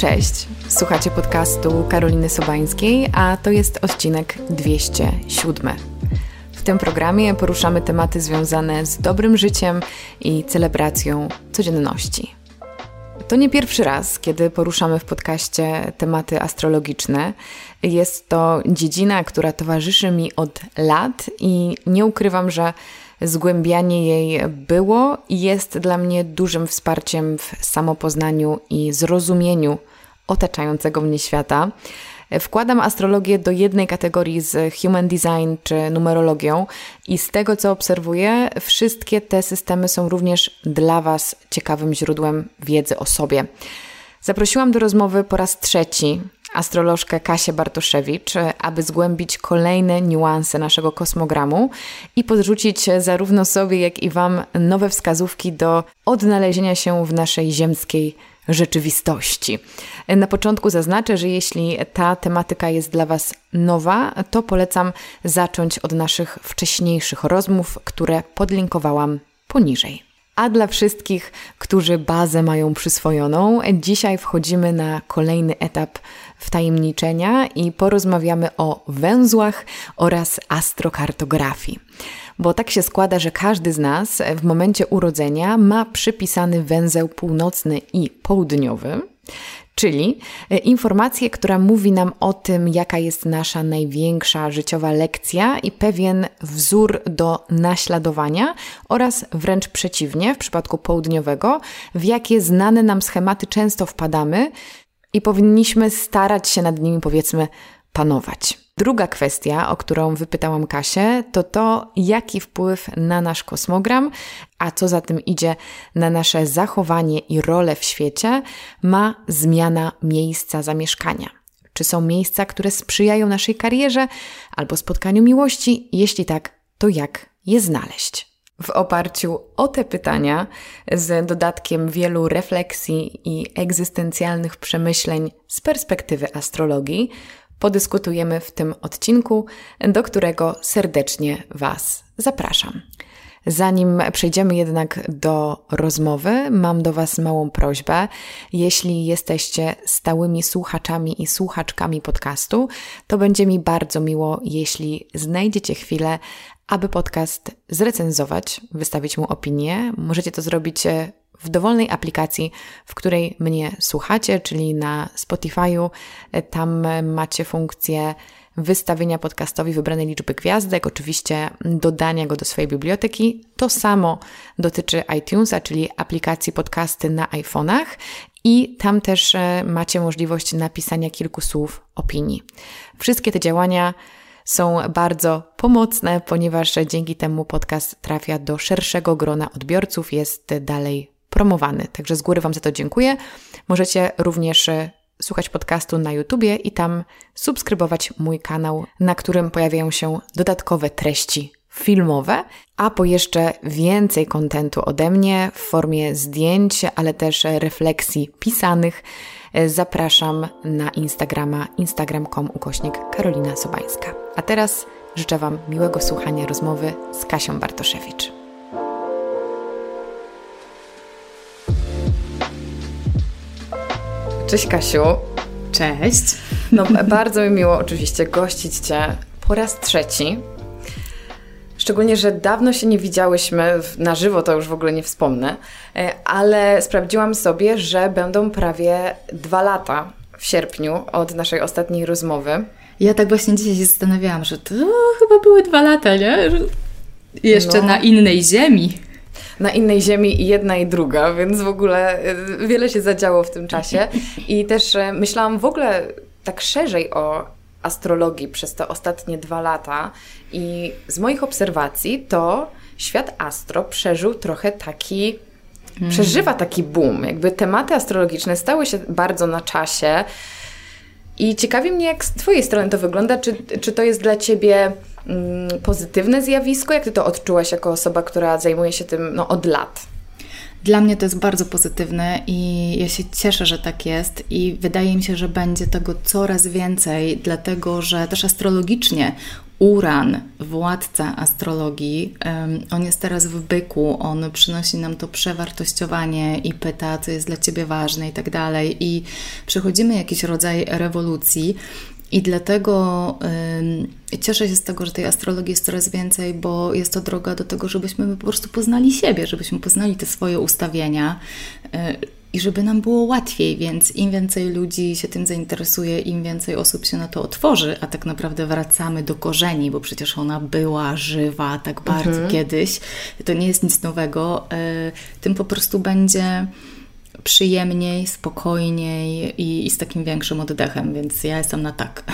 Cześć, słuchacie podcastu Karoliny Sobańskiej, a to jest odcinek 207. W tym programie poruszamy tematy związane z dobrym życiem i celebracją codzienności. To nie pierwszy raz, kiedy poruszamy w podcaście tematy astrologiczne. Jest to dziedzina, która towarzyszy mi od lat i nie ukrywam, że zgłębianie jej było i jest dla mnie dużym wsparciem w samopoznaniu i zrozumieniu otaczającego mnie świata. Wkładam astrologię do jednej kategorii z human design czy numerologią i z tego co obserwuję, wszystkie te systemy są również dla Was ciekawym źródłem wiedzy o sobie. Zaprosiłam do rozmowy po raz trzeci astrolożkę Kasię Bartoszewicz, aby zgłębić kolejne niuanse naszego kosmogramu i podrzucić zarówno sobie, jak i Wam nowe wskazówki do odnalezienia się w naszej ziemskiej rzeczywistości. Na początku zaznaczę, że jeśli ta tematyka jest dla Was nowa, to polecam zacząć od naszych wcześniejszych rozmów, które podlinkowałam poniżej. A dla wszystkich, którzy bazę mają przyswojoną, dzisiaj wchodzimy na kolejny etap wtajemniczenia i porozmawiamy o węzłach oraz astrokartografii. Bo tak się składa, że każdy z nas w momencie urodzenia ma przypisany węzeł północny i południowy, czyli e, informację, która mówi nam o tym, jaka jest nasza największa życiowa lekcja i pewien wzór do naśladowania, oraz wręcz przeciwnie, w przypadku południowego, w jakie znane nam schematy często wpadamy i powinniśmy starać się nad nimi, powiedzmy, panować. Druga kwestia, o którą wypytałam Kasię, to to, jaki wpływ na nasz kosmogram, a co za tym idzie na nasze zachowanie i rolę w świecie, ma zmiana miejsca zamieszkania. Czy są miejsca, które sprzyjają naszej karierze albo spotkaniu miłości? Jeśli tak, to jak je znaleźć? W oparciu o te pytania, z dodatkiem wielu refleksji i egzystencjalnych przemyśleń z perspektywy astrologii, podyskutujemy w tym odcinku, do którego serdecznie Was zapraszam. Zanim przejdziemy jednak do rozmowy, mam do Was małą prośbę. Jeśli jesteście stałymi słuchaczami i słuchaczkami podcastu, to będzie mi bardzo miło, jeśli znajdziecie chwilę, aby podcast zrecenzować, wystawić mu opinię. Możecie to zrobić w dowolnej aplikacji, w której mnie słuchacie, czyli na Spotify'u. Tam macie funkcję wystawienia podcastowi wybranej liczby gwiazdek, oczywiście dodania go do swojej biblioteki. To samo dotyczy iTunesa, czyli aplikacji podcasty na iPhone'ach i tam też e, macie możliwość napisania kilku słów opinii. Wszystkie te działania są bardzo pomocne, ponieważ dzięki temu podcast trafia do szerszego grona odbiorców, jest dalej promowany. Także z góry Wam za to dziękuję. Możecie również e, słuchać podcastu na YouTubie i tam subskrybować mój kanał, na którym pojawiają się dodatkowe treści filmowe, a po jeszcze więcej kontentu ode mnie w formie zdjęć, ale też refleksji pisanych e, zapraszam na Instagrama instagram.com ukośnik Karolina Sobańska. A teraz życzę Wam miłego słuchania rozmowy z Kasią Bartoszewicz. Cześć Kasiu. Cześć. No, bardzo mi miło oczywiście gościć Cię po raz trzeci. Szczególnie, że dawno się nie widziałyśmy na żywo, to już w ogóle nie wspomnę, e, ale sprawdziłam sobie, że będą prawie dwa lata w sierpniu od naszej ostatniej rozmowy. Ja tak właśnie dzisiaj się zastanawiałam, że to chyba były dwa lata, nie? Jeszcze no. na innej ziemi na innej ziemi i jedna i druga, więc w ogóle y, wiele się zadziało w tym czasie. I też y, myślałam w ogóle tak szerzej o astrologii przez te ostatnie dwa lata i z moich obserwacji to świat astro przeżył trochę taki mm. przeżywa taki boom. Jakby tematy astrologiczne stały się bardzo na czasie. I ciekawi mnie, jak z Twojej strony to wygląda. Czy, czy to jest dla Ciebie mm, pozytywne zjawisko? Jak Ty to odczułaś jako osoba, która zajmuje się tym no, od lat? Dla mnie to jest bardzo pozytywne i ja się cieszę, że tak jest i wydaje mi się, że będzie tego coraz więcej, dlatego że też astrologicznie Uran, władca astrologii, on jest teraz w byku, on przynosi nam to przewartościowanie i pyta, co jest dla ciebie ważne i tak dalej. I przechodzimy jakiś rodzaj rewolucji. I dlatego cieszę się z tego, że tej astrologii jest coraz więcej, bo jest to droga do tego, żebyśmy po prostu poznali siebie, żebyśmy poznali te swoje ustawienia. Y, i żeby nam było łatwiej, więc im więcej ludzi się tym zainteresuje, im więcej osób się na to otworzy, a tak naprawdę wracamy do korzeni, bo przecież ona była żywa tak bardzo mhm. kiedyś, to nie jest nic nowego, e, tym po prostu będzie przyjemniej, spokojniej i, i z takim większym oddechem, więc ja jestem na tak.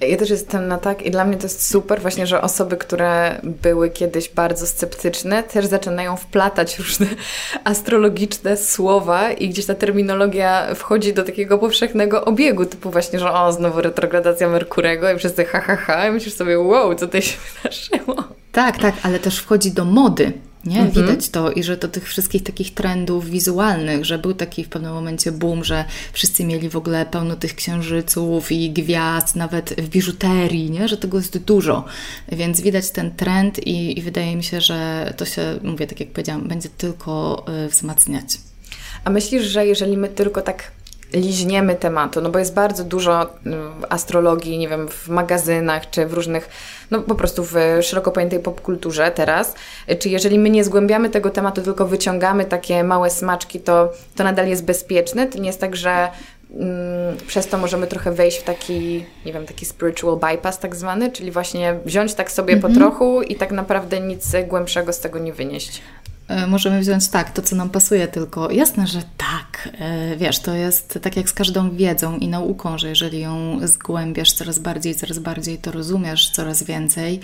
Ja też jestem na tak i dla mnie to jest super właśnie, że osoby, które były kiedyś bardzo sceptyczne, też zaczynają wplatać różne astrologiczne słowa i gdzieś ta terminologia wchodzi do takiego powszechnego obiegu, typu właśnie, że o, znowu retrogradacja Merkurego i wszyscy ha, ha, ha i myślisz sobie, wow, co tutaj się wydarzyło. Tak, tak, ale też wchodzi do mody. Nie? Mhm. Widać to i że do tych wszystkich takich trendów wizualnych, że był taki w pewnym momencie boom, że wszyscy mieli w ogóle pełno tych księżyców i gwiazd, nawet w biżuterii, nie? że tego jest dużo. Więc widać ten trend i, i wydaje mi się, że to się, mówię tak jak powiedziałam, będzie tylko y, wzmacniać. A myślisz, że jeżeli my tylko tak liźniemy tematu, no bo jest bardzo dużo mm, astrologii, nie wiem, w magazynach czy w różnych, no po prostu w szeroko pojętej popkulturze teraz. Czy jeżeli my nie zgłębiamy tego tematu, tylko wyciągamy takie małe smaczki, to, to nadal jest bezpieczne? To nie jest tak, że mm, przez to możemy trochę wejść w taki, nie wiem, taki spiritual bypass tak zwany, czyli właśnie wziąć tak sobie mm -hmm. po mhm. trochu i tak naprawdę nic głębszego z tego nie wynieść. E, możemy wziąć tak, to co nam pasuje, tylko jasne, że tak. E, wiesz, to jest tak jak z każdą wiedzą i nauką, że jeżeli ją zgłębiasz coraz bardziej, coraz bardziej, to rozumiesz coraz więcej.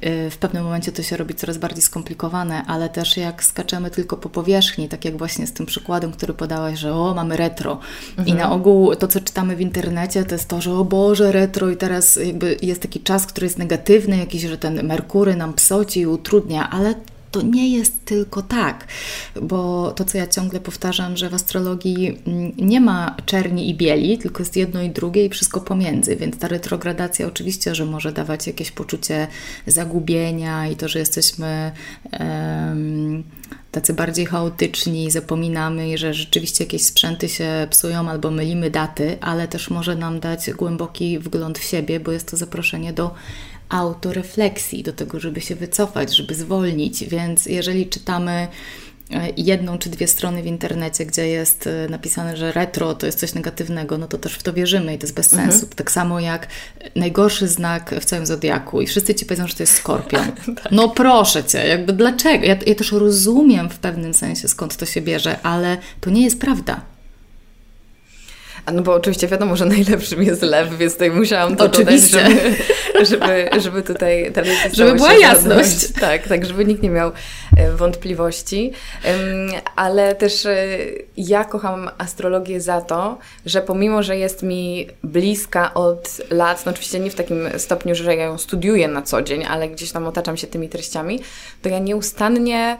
E, w pewnym momencie to się robi coraz bardziej skomplikowane, ale też jak skaczemy tylko po powierzchni, tak jak właśnie z tym przykładem, który podałaś, że o, mamy retro. Mhm. I na ogół to, co czytamy w internecie, to jest to, że o Boże, retro i teraz jakby jest taki czas, który jest negatywny, jakiś, że ten Merkury nam psoci i utrudnia, ale to nie jest tylko tak, bo to, co ja ciągle powtarzam, że w astrologii mm, nie ma czerni i bieli, tylko jest jedno i drugie i wszystko pomiędzy, więc ta retrogradacja oczywiście, że może dawać jakieś poczucie zagubienia i to, że jesteśmy um, tacy bardziej chaotyczni, zapominamy że rzeczywiście jakieś sprzęty się psują albo mylimy daty, ale też może nam dać głęboki wgląd w siebie, bo jest to zaproszenie do autorefleksji, do tego, żeby się wycofać, żeby zwolnić. Więc jeżeli czytamy e, jedną czy dwie strony w internecie, gdzie jest e, napisane, że retro to jest coś negatywnego, no to też w to wierzymy i to jest bez mhm. sensu. Tak samo jak najgorszy znak w całym zodiaku i wszyscy ci powiedzą, że to jest skorpion. tak. No proszę cię, jakby dlaczego? Ja, ja też rozumiem w pewnym sensie skąd to się bierze, ale to nie jest prawda. No bo oczywiście wiadomo, że najlepszym jest lew, więc tutaj musiałam to oczywiście. dodać, żeby, żeby, żeby tutaj Żeby była jasność. Tak, tak, żeby nikt nie miał e, wątpliwości. Ale też e, ja kocham astrologię za to, że pomimo, że jest mi bliska od lat, no oczywiście nie w takim stopniu, że ja ją studiuję na co dzień, ale gdzieś tam otaczam się tymi treściami, to ja nieustannie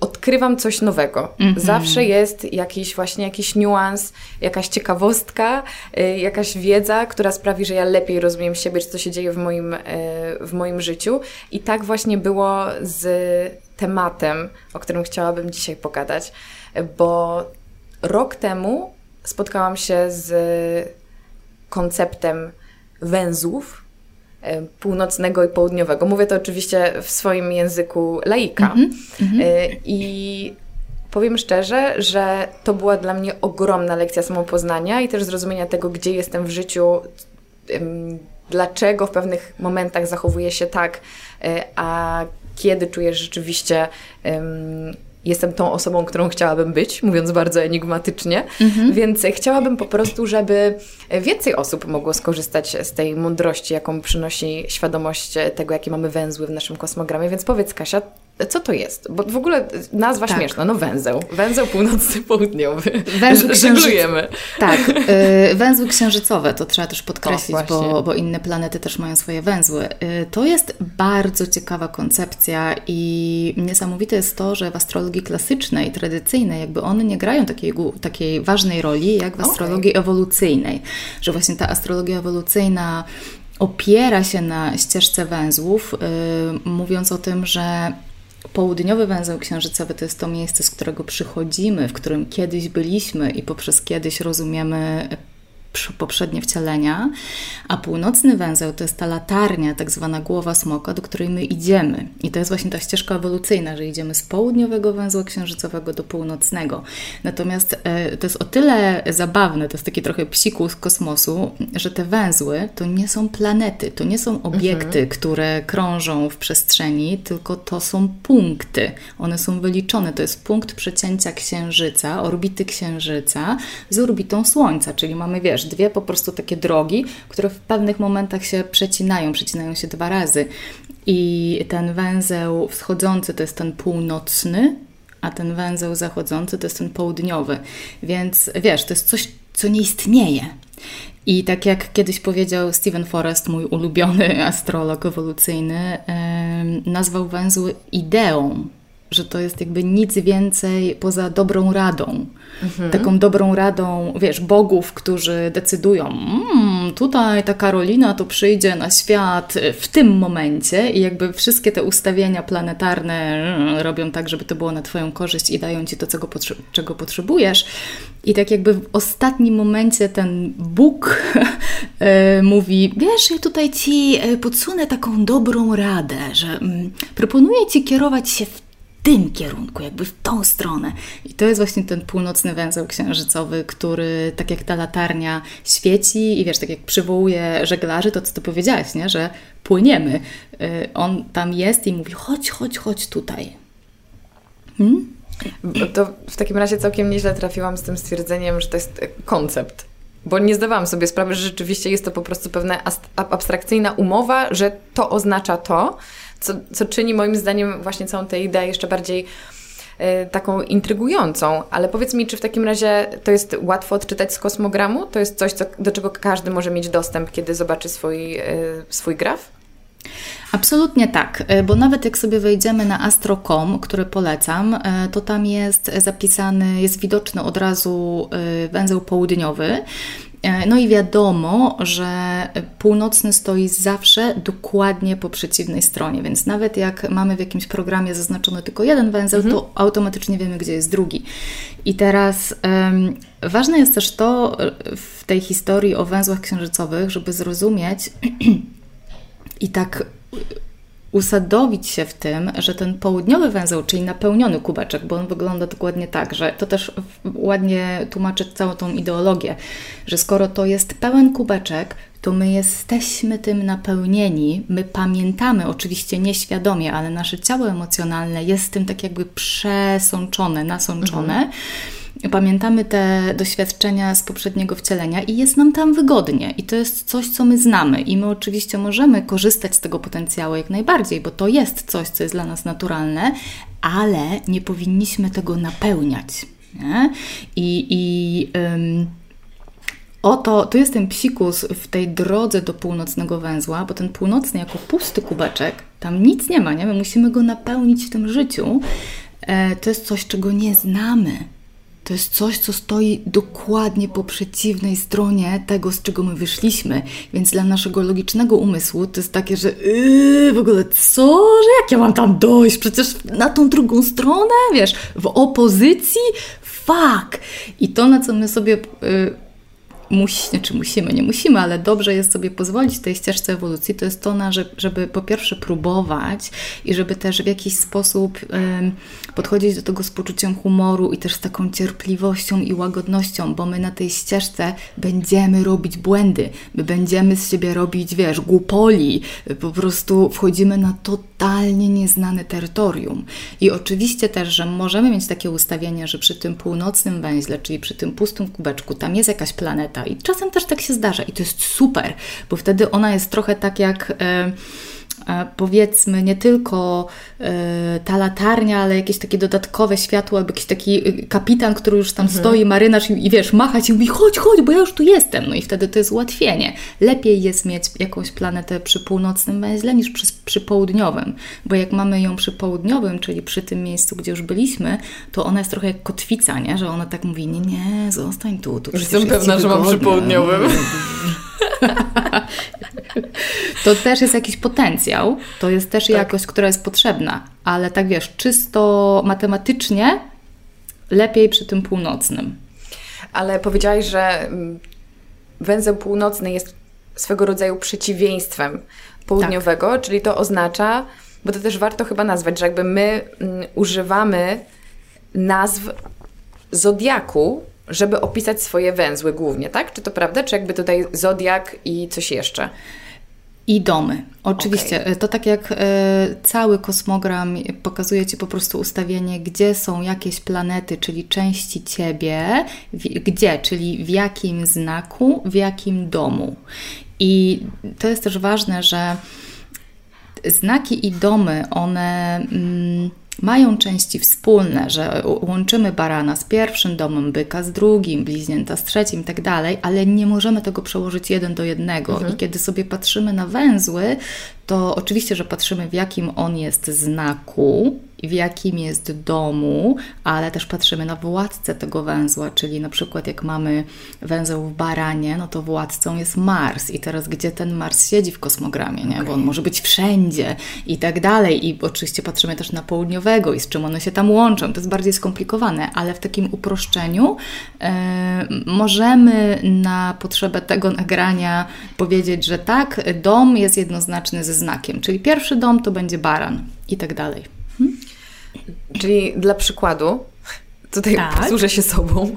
odkrywam coś nowego. Mm -hmm. Zawsze jest jakiś właśnie jakiś niuans, jakaś ciekawostka, y, jakaś wiedza, która sprawi, że ja lepiej rozumiem siebie, co się dzieje w moim, y, w moim życiu. I tak właśnie było z tematem, o którym chciałabym dzisiaj pogadać, bo rok temu spotkałam się z konceptem węzłów, północnego i południowego. Mówię to oczywiście w swoim języku laika. Mm -hmm. I powiem szczerze, że to była dla mnie ogromna lekcja samopoznania i też zrozumienia tego, gdzie jestem w życiu, dlaczego w pewnych momentach zachowuję się tak, e, a kiedy czuję rzeczywiście jestem tą osobą, którą chciałabym być, mówiąc bardzo enigmatycznie, mhm. więc chciałabym po prostu, żeby więcej osób mogło skorzystać z tej mądrości, jaką przynosi świadomość tego, jakie mamy węzły w naszym kosmogramie. Więc powiedz, Kasia, co to jest? Bo w ogóle nazwa tak. śmieszna, no węzeł. Węzeł północny, południowy. Węzeł Żeglujemy. Tak, yy, węzły księżycowe, to trzeba też podkreślić, bo, bo inne planety też mają swoje węzły. Yy, to jest bardzo ciekawa koncepcja i niesamowite jest to, że w astrologii klasycznej, tradycyjnej, jakby one nie grają takiej, takiej ważnej roli, jak w astrologii okay. ewolucyjnej. Że właśnie ta astrologia ewolucyjna opiera się na ścieżce węzłów, yy, mówiąc o tym, że Południowy węzeł księżycowy to jest to miejsce, z którego przychodzimy, w którym kiedyś byliśmy i poprzez kiedyś rozumiemy poprzednie wcielenia, a północny węzeł to jest ta latarnia, tak zwana głowa smoka, do której my idziemy. I to jest właśnie ta ścieżka ewolucyjna, że idziemy z południowego węzła księżycowego do północnego. Natomiast e, to jest o tyle zabawne, to jest taki trochę psikus z kosmosu, że te węzły to nie są planety, to nie są obiekty, mhm. które krążą w przestrzeni, tylko to są punkty. One są wyliczone. To jest punkt przecięcia księżyca, orbity księżyca z orbitą Słońca, czyli mamy, wiesz, dwie po prostu takie drogi, które w pewnych momentach się przecinają, przecinają się dwa razy. I ten węzeł wschodzący to jest ten północny, a ten węzeł zachodzący to jest ten południowy. Więc wiesz, to jest coś, co nie istnieje. I tak jak kiedyś powiedział Stephen Forrest, mój ulubiony astrolog ewolucyjny, nazwał węzły ideą, że to jest jakby nic więcej poza dobrą radą. Mhm. Taką dobrą radą, wiesz, bogów, którzy decydują, mmm, tutaj ta Karolina to przyjdzie na świat w tym momencie i jakby wszystkie te ustawienia planetarne mm, robią tak, żeby to było na Twoją korzyść i dają Ci to, czego, potrze czego potrzebujesz. I tak jakby w ostatnim momencie ten Bóg e, mówi, wiesz, ja tutaj Ci e, podsunę taką dobrą radę, że mm, proponuję Ci kierować się w tym kierunku, jakby w tą stronę. I to jest właśnie ten północny węzeł księżycowy, który tak jak ta latarnia świeci i wiesz, tak jak przywołuje żeglarzy, to co ty powiedziałaś, nie? że płyniemy. Y, on tam jest i mówi, chodź, chodź, chodź tutaj. Hmm? To w takim razie całkiem nieźle trafiłam z tym stwierdzeniem, że to jest koncept. Bo nie zdawałam sobie sprawy, że rzeczywiście jest to po prostu pewna abstrakcyjna umowa, że to oznacza to, co, co czyni moim zdaniem właśnie całą tę ideę jeszcze bardziej y, taką intrygującą. Ale powiedz mi, czy w takim razie to jest łatwo odczytać z kosmogramu? To jest coś, co, do czego każdy może mieć dostęp, kiedy zobaczy swój, y, swój graf? Absolutnie tak, e, bo nawet jak sobie wejdziemy na astro.com, który polecam, to tam jest zapisany, jest widoczny od razu węzeł południowy. E, no i wiadomo, że północny stoi zawsze dokładnie po przeciwnej stronie, więc nawet jak mamy w jakimś programie zaznaczony tylko jeden węzeł, mhm. to automatycznie wiemy, gdzie jest drugi. I teraz um, ważne jest też to e, w tej historii o węzłach księżycowych, żeby zrozumieć i tak usadowić się w tym, że ten południowy węzeł, czyli napełniony kubeczek, bo on wygląda dokładnie tak, że to też ładnie tłumaczy całą tą ideologię, że skoro to jest pełen kubeczek, to my jesteśmy tym napełnieni, my pamiętamy, oczywiście nieświadomie, ale nasze ciało emocjonalne jest tym tak jakby przesączone, nasączone. Mhm Pamiętamy te doświadczenia z poprzedniego wcielenia i jest nam tam wygodnie. I to jest coś, co my znamy. I my oczywiście możemy korzystać z tego potencjału jak najbardziej, bo to jest coś, co jest dla nas naturalne, ale nie powinniśmy tego napełniać. Nie? I, i ym, oto, to jest ten psikus w tej drodze do północnego węzła, bo ten północny jako pusty kubeczek, tam nic nie ma, nie? My musimy go napełnić w tym życiu. E, to jest coś, czego nie znamy to jest coś, co stoi dokładnie po przeciwnej stronie tego, z czego my wyszliśmy. Więc dla naszego logicznego umysłu to jest takie, że yy, w ogóle co? Że jak ja mam tam dojść? Przecież na tą drugą stronę, wiesz, w opozycji? Fuck! I to, na co my sobie. Yy, musi, czy znaczy musimy, nie musimy, ale dobrze jest sobie pozwolić tej ścieżce ewolucji, to jest to, na, żeby po pierwsze próbować i żeby też w jakiś sposób podchodzić do tego z poczuciem humoru i też z taką cierpliwością i łagodnością, bo my na tej ścieżce będziemy robić błędy, my będziemy z siebie robić, wiesz, głupoli, po prostu wchodzimy na totalnie nieznane terytorium. I oczywiście też, że możemy mieć takie ustawienie, że przy tym północnym węźle, czyli przy tym pustym kubeczku, tam jest jakaś planeta, i czasem też tak się zdarza i to jest super, bo wtedy ona jest trochę tak jak. E, powiedzmy nie tylko e, ta latarnia, ale jakieś takie dodatkowe światło, albo jakiś taki y, kapitan, który już tam mhm. stoi, marynarz i, i wiesz, machać i mówi chodź, chodź, bo ja już tu jestem. No i wtedy to jest ułatwienie. Lepiej jest mieć jakąś planetę przy północnym węźle niż przy, przy południowym, bo jak mamy ją przy południowym, czyli przy tym miejscu, gdzie już byliśmy, to ona jest trochę jak kotwica, nie? że ona tak mówi, nie, nie, zostań tu. tu Jestem pewna, że mam przy południowym. To też jest jakiś potencjał, to jest też tak. jakość, która jest potrzebna, ale tak wiesz, czysto matematycznie lepiej przy tym północnym. Ale powiedziałaś, że mm, węzeł północny jest swego rodzaju przeciwieństwem południowego, tak. czyli to oznacza, bo to też warto chyba nazwać, że jakby my mm, używamy nazw zodiaku, żeby opisać swoje węzły głównie, tak? Czy to prawda? Czy jakby tutaj zodiak i coś jeszcze? I domy. Oczywiście. Okay. To tak jak e, cały kosmogram pokazuje Ci po prostu ustawienie, gdzie są jakieś planety, czyli części Ciebie, w, gdzie, czyli w jakim znaku, w jakim domu. I to jest też ważne, że znaki i domy, one. Mm, mają części wspólne, że łączymy barana z pierwszym domem, byka z drugim, bliźnięta z trzecim i tak dalej, ale nie możemy tego przełożyć jeden do jednego. Mhm. I kiedy sobie patrzymy na węzły, to oczywiście, że patrzymy w jakim on jest znaku, w jakim jest domu, ale też patrzymy na władcę tego węzła, czyli na przykład jak mamy węzeł w baranie, no to władcą jest Mars i teraz gdzie ten Mars siedzi w kosmogramie, nie? Okay. bo on może być wszędzie i tak dalej i oczywiście patrzymy też na południowego i z czym one się tam łączą, to jest bardziej skomplikowane, ale w takim uproszczeniu yy, możemy na potrzebę tego nagrania powiedzieć, że tak, dom jest jednoznaczny ze znakiem, czyli pierwszy dom to będzie baran i tak dalej. Hmm? Czyli dla przykładu, tutaj tak. posłużę się sobą,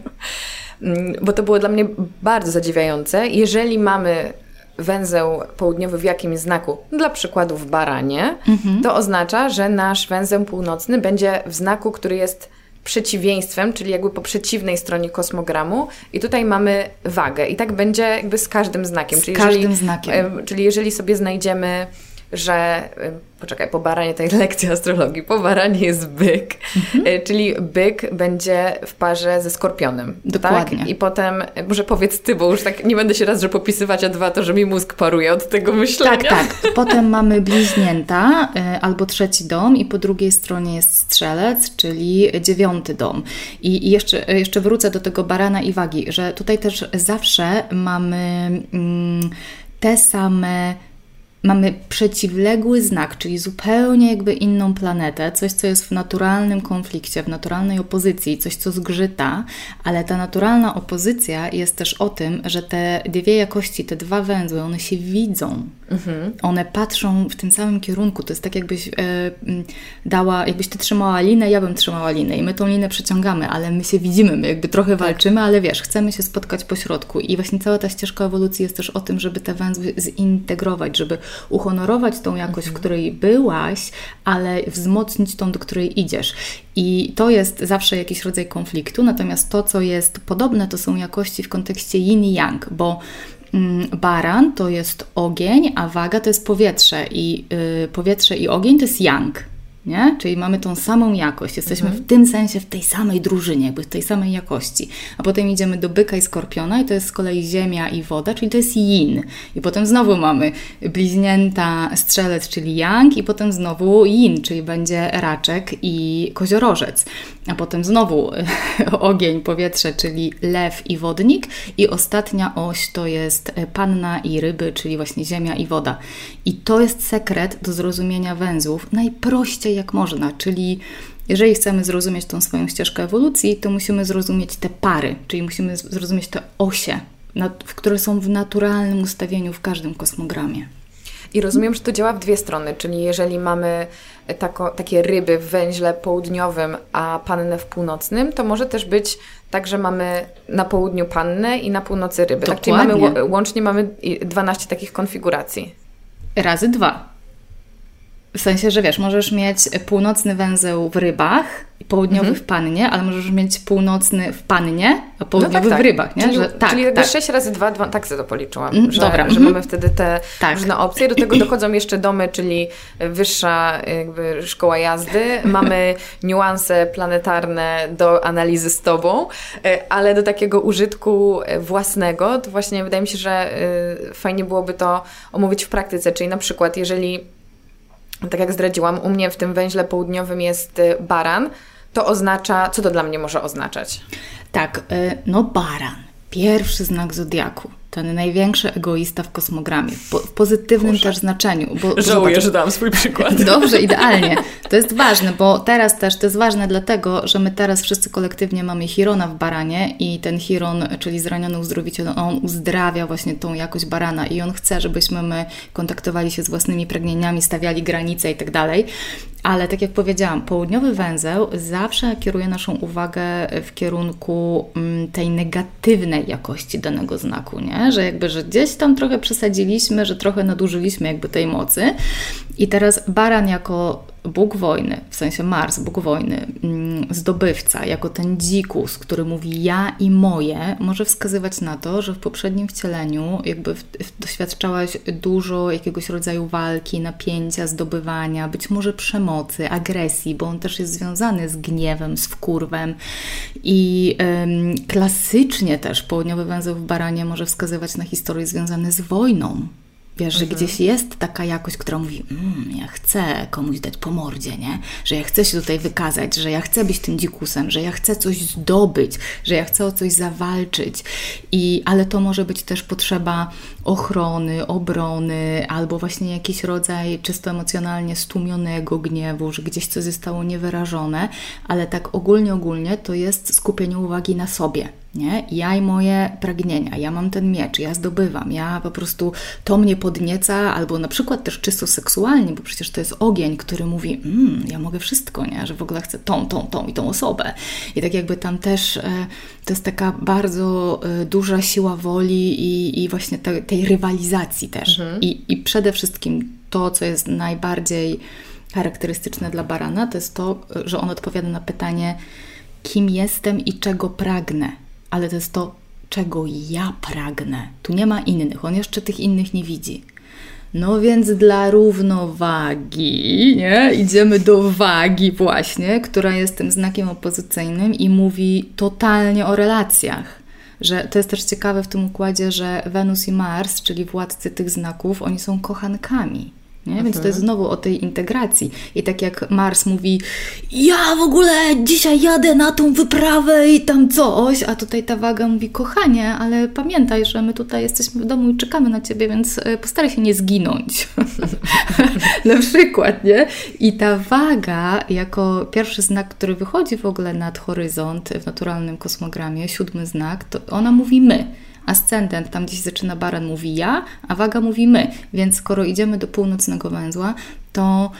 mm, bo to było dla mnie bardzo zadziwiające. Jeżeli mamy węzeł południowy w jakimś znaku, dla przykładu w baranie, mhm. to oznacza, że nasz węzeł północny będzie w znaku, który jest przeciwieństwem, czyli jakby po przeciwnej stronie kosmogramu i tutaj mamy wagę i tak będzie jakby z każdym znakiem. Z czyli każdym jeżeli, znakiem. Czyli jeżeli sobie znajdziemy że, poczekaj, po baranie to jest lekcja astrologii, po baranie jest byk, mhm. Y, czyli byk będzie w parze ze skorpionem. Dokładnie. Tak? I potem, może powiedz Ty, bo już tak nie będę się raz, że popisywać, a dwa to, że mi mózg paruje od tego myślenia. Tak, tak. Potem mamy bliźnięta y, albo trzeci dom i po drugiej stronie jest strzelec, czyli dziewiąty dom. I jeszcze, jeszcze wrócę do tego barana i wagi, że tutaj też zawsze mamy mm, te same mamy przeciwległy znak, czyli zupełnie jakby inną planetę, coś, co jest w naturalnym konflikcie, w naturalnej opozycji, coś, co zgrzyta, ale ta naturalna opozycja jest też o tym, że te dwie jakości, te dwa węzły, one się widzą. Mhm. One patrzą w tym samym kierunku. To jest tak, jakbyś e, dała, jakbyś ty trzymała linę, ja bym trzymała linę i my tą linę przeciągamy, ale my się widzimy, my jakby trochę tak. walczymy, ale wiesz, chcemy się spotkać po środku. I właśnie cała ta ścieżka ewolucji jest też o tym, żeby te węzły zintegrować, żeby uhonorować tą jakość, mhm. w której byłaś, ale wzmocnić tą, do której idziesz. I to jest zawsze jakiś rodzaj konfliktu, natomiast to, co jest podobne, to są jakości w kontekście yin-yang, bo mm, baran to jest ogień, a waga to jest powietrze i yy, powietrze i ogień to jest yang nie? Czyli mamy tą samą jakość, jesteśmy mhm. w tym sensie w tej samej drużynie, jakby w tej samej jakości. A potem idziemy do byka i skorpiona i to jest z kolei ziemia i woda, czyli to jest yin. I potem znowu mamy bliźnięta strzelec, czyli yang i potem znowu yin, czyli będzie raczek i koziorożec. A potem znowu ogień, powietrze, czyli lew i wodnik i ostatnia oś to jest panna i ryby, czyli właśnie ziemia i woda. I to jest sekret do zrozumienia węzłów najprościej jak można, czyli jeżeli chcemy zrozumieć tą swoją ścieżkę ewolucji, to musimy zrozumieć te pary, czyli musimy zrozumieć te osie, które są w naturalnym ustawieniu w każdym kosmogramie. I rozumiem, że to działa w dwie strony, czyli jeżeli mamy tako, takie ryby w węźle południowym, a pannę w północnym, to może też być tak, że mamy na południu pannę i na północy ryby. Tak? Czyli mamy, łącznie mamy 12 takich konfiguracji. Razy dwa. W sensie, że wiesz, możesz mieć północny węzeł w rybach, południowy mhm. w pannie, ale możesz mieć północny w pannie, a południowy no tak, tak. w rybach, nie? Czyli, że, tak, czyli jakby tak. 6 razy 2, 2 tak sobie to policzyłam, mm, że, Dobra. że mhm. mamy wtedy te tak. różne opcje. Do tego dochodzą jeszcze domy, czyli wyższa jakby szkoła jazdy. Mamy niuanse planetarne do analizy z Tobą, e, ale do takiego użytku własnego, to właśnie wydaje mi się, że e, fajnie byłoby to omówić w praktyce, czyli na przykład jeżeli tak jak zdradziłam, u mnie w tym węźle południowym jest y, baran, to oznacza, co to dla mnie może oznaczać? Tak, y, no baran, pierwszy znak zodiaku. Ten największy egoista w kosmogramie, w, w pozytywnym Boże. też znaczeniu. Bo, Żałuję, że dałam swój przykład. Dobrze, idealnie. To jest ważne, bo teraz też to jest ważne dlatego, że my teraz wszyscy kolektywnie mamy Chirona w baranie i ten Chiron, czyli zraniony uzdrowiciel, on uzdrawia właśnie tą jakość barana i on chce, żebyśmy my kontaktowali się z własnymi pragnieniami, stawiali granice i tak dalej. Ale tak jak powiedziałam, południowy węzeł zawsze kieruje naszą uwagę w kierunku mm, tej negatywnej jakości danego znaku, nie? Że jakby, że gdzieś tam trochę przesadziliśmy, że trochę nadużyliśmy jakby tej mocy. I teraz baran jako Bóg wojny, w sensie Mars, Bóg wojny, mm, zdobywca, jako ten dzikus, który mówi ja i moje, może wskazywać na to, że w poprzednim wcieleniu jakby doświadczałaś dużo jakiegoś rodzaju walki, napięcia, zdobywania, być może przemocy, agresji, bo on też jest związany z gniewem, z wkurwem. I ym, klasycznie też południowy węzeł w baranie może wskazywać na historie związane z wojną, Wiesz, że mhm. gdzieś jest taka jakość, która mówi, mmm, ja chcę komuś dać po mordzie, nie? Że ja chcę się tutaj wykazać, że ja chcę być tym dzikusem, że ja chcę coś zdobyć, że ja chcę o coś zawalczyć. I, ale to może być też potrzeba ochrony, obrony, albo właśnie jakiś rodzaj czysto emocjonalnie stłumionego gniewu, że gdzieś coś zostało niewyrażone, ale tak ogólnie, ogólnie to jest skupienie uwagi na sobie nie? Ja i moje pragnienia, ja mam ten miecz, ja zdobywam, ja po prostu to mnie podnieca, albo na przykład też czysto seksualnie, bo przecież to jest ogień, który mówi, mmm, ja mogę wszystko, nie? Że w ogóle chcę tą, tą, tą i tą osobę. I tak jakby tam też e, to jest taka bardzo e, duża siła woli i, i właśnie te, tej rywalizacji też. Mhm. I, I przede wszystkim to, co jest najbardziej charakterystyczne dla barana, to jest to, że on odpowiada na pytanie, kim jestem i czego pragnę ale to jest to, czego ja pragnę. Tu nie ma innych, on jeszcze tych innych nie widzi. No więc dla równowagi, nie? Idziemy do wagi właśnie, która jest tym znakiem opozycyjnym i mówi totalnie o relacjach. Że to jest też ciekawe w tym układzie, że Wenus i Mars, czyli władcy tych znaków, oni są kochankami. Nie? Więc to jest znowu o tej integracji. I tak jak Mars mówi, ja w ogóle dzisiaj jadę na tą wyprawę i tam coś, a tutaj ta waga mówi, kochanie, ale pamiętaj, że my tutaj jesteśmy w domu i czekamy na ciebie, więc e, postaraj się nie zginąć. na przykład, nie? I ta waga, jako pierwszy znak, który wychodzi w ogóle nad horyzont w naturalnym kosmogramie, siódmy znak, to ona mówi my ascendent, tam gdzieś zaczyna baran, mówi ja, a waga mówi my. Więc skoro idziemy do północnego węzła, to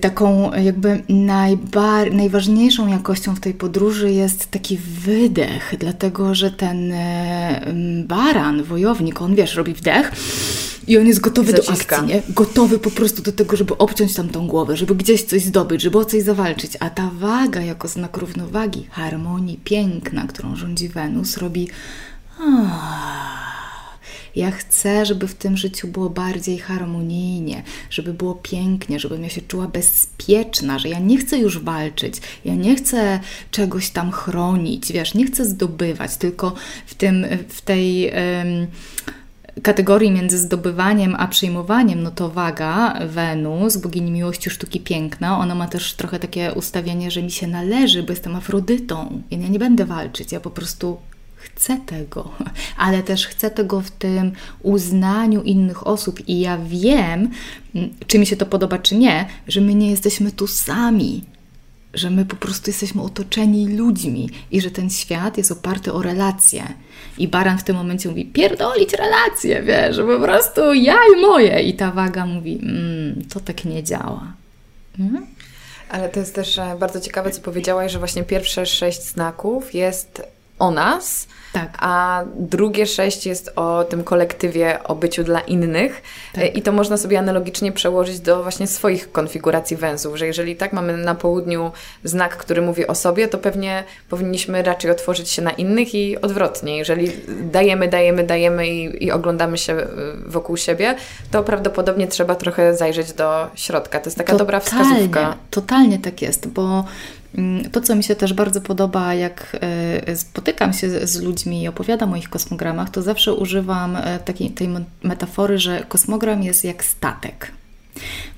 taką jakby najbar- najważniejszą jakością w tej podróży jest taki wydech, dlatego że ten e, baran, wojownik, on wiesz, robi wdech i on jest gotowy do akcji, nie? Gotowy po prostu do tego, żeby obciąć tam tą głowę, żeby gdzieś coś zdobyć, żeby o coś zawalczyć. A ta waga jako znak równowagi, harmonii, piękna, którą rządzi Wenus, robi ja chcę, żeby w tym życiu było bardziej harmonijnie, żeby było pięknie, żebym ja się czuła bezpieczna, że ja nie chcę już walczyć, ja nie chcę czegoś tam chronić, wiesz, nie chcę zdobywać, tylko w tym, w tej... Kategorii między zdobywaniem a przyjmowaniem, no to waga, Wenus, bogini miłości, sztuki piękna, ona ma też trochę takie ustawienie, że mi się należy, bo jestem Afrodytą. Ja nie będę walczyć, ja po prostu chcę tego, ale też chcę tego w tym uznaniu innych osób i ja wiem, czy mi się to podoba, czy nie, że my nie jesteśmy tu sami, że my po prostu jesteśmy otoczeni ludźmi i że ten świat jest oparty o relacje. I Baran w tym momencie mówi, pierdolić relacje, wiesz, po prostu ja i moje. I ta waga mówi, mmm, to tak nie działa. Mhm. Ale to jest też e, bardzo ciekawe, co powiedziałaś, że właśnie pierwsze sześć znaków jest o nas, tak. A drugie sześć jest o tym kolektywie, o byciu dla innych. Tak. I to można sobie analogicznie przełożyć do właśnie swoich konfiguracji węzłów, że jeżeli tak mamy na południu znak, który mówi o sobie, to pewnie powinniśmy raczej otworzyć się na innych i odwrotnie. Jeżeli dajemy, dajemy, dajemy i, i oglądamy się y, wokół siebie, to prawdopodobnie trzeba trochę zajrzeć do środka. To jest taka totalnie, dobra wskazówka. Totalnie tak jest, bo to, co mi się też bardzo podoba, jak e, spotykam się z ludźmi i opowiadam o ich kosmogramach, to zawsze używam e, takiej tej metafory, że kosmogram jest jak statek.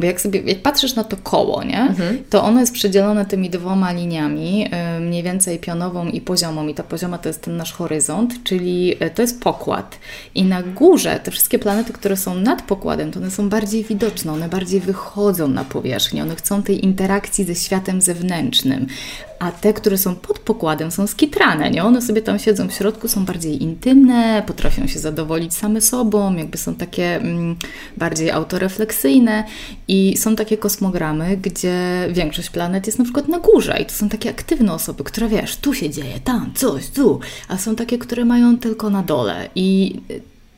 Bo jak sobie, jak patrzysz na to koło, nie? Mhm. To ono jest przedzielone tymi dwoma liniami, y, mniej więcej pionową i poziomą. I ta pozioma to jest ten nasz horyzont, czyli y, to jest pokład. I na górze te wszystkie planety, które są nad pokładem, to one są bardziej widoczne, one bardziej wychodzą na powierzchnię, one chcą tej interakcji ze światem zewnętrznym a te, które są pod pokładem, są skitrane, nie? One sobie tam siedzą w środku, są bardziej intymne, potrafią się zadowolić same sobą, jakby są takie mm, bardziej autorefleksyjne i są takie kosmogramy, gdzie większość planet jest na przykład na górze i to są takie aktywne osoby, które wiesz, tu się dzieje, tam, coś, tu, a są takie, które mają tylko na dole i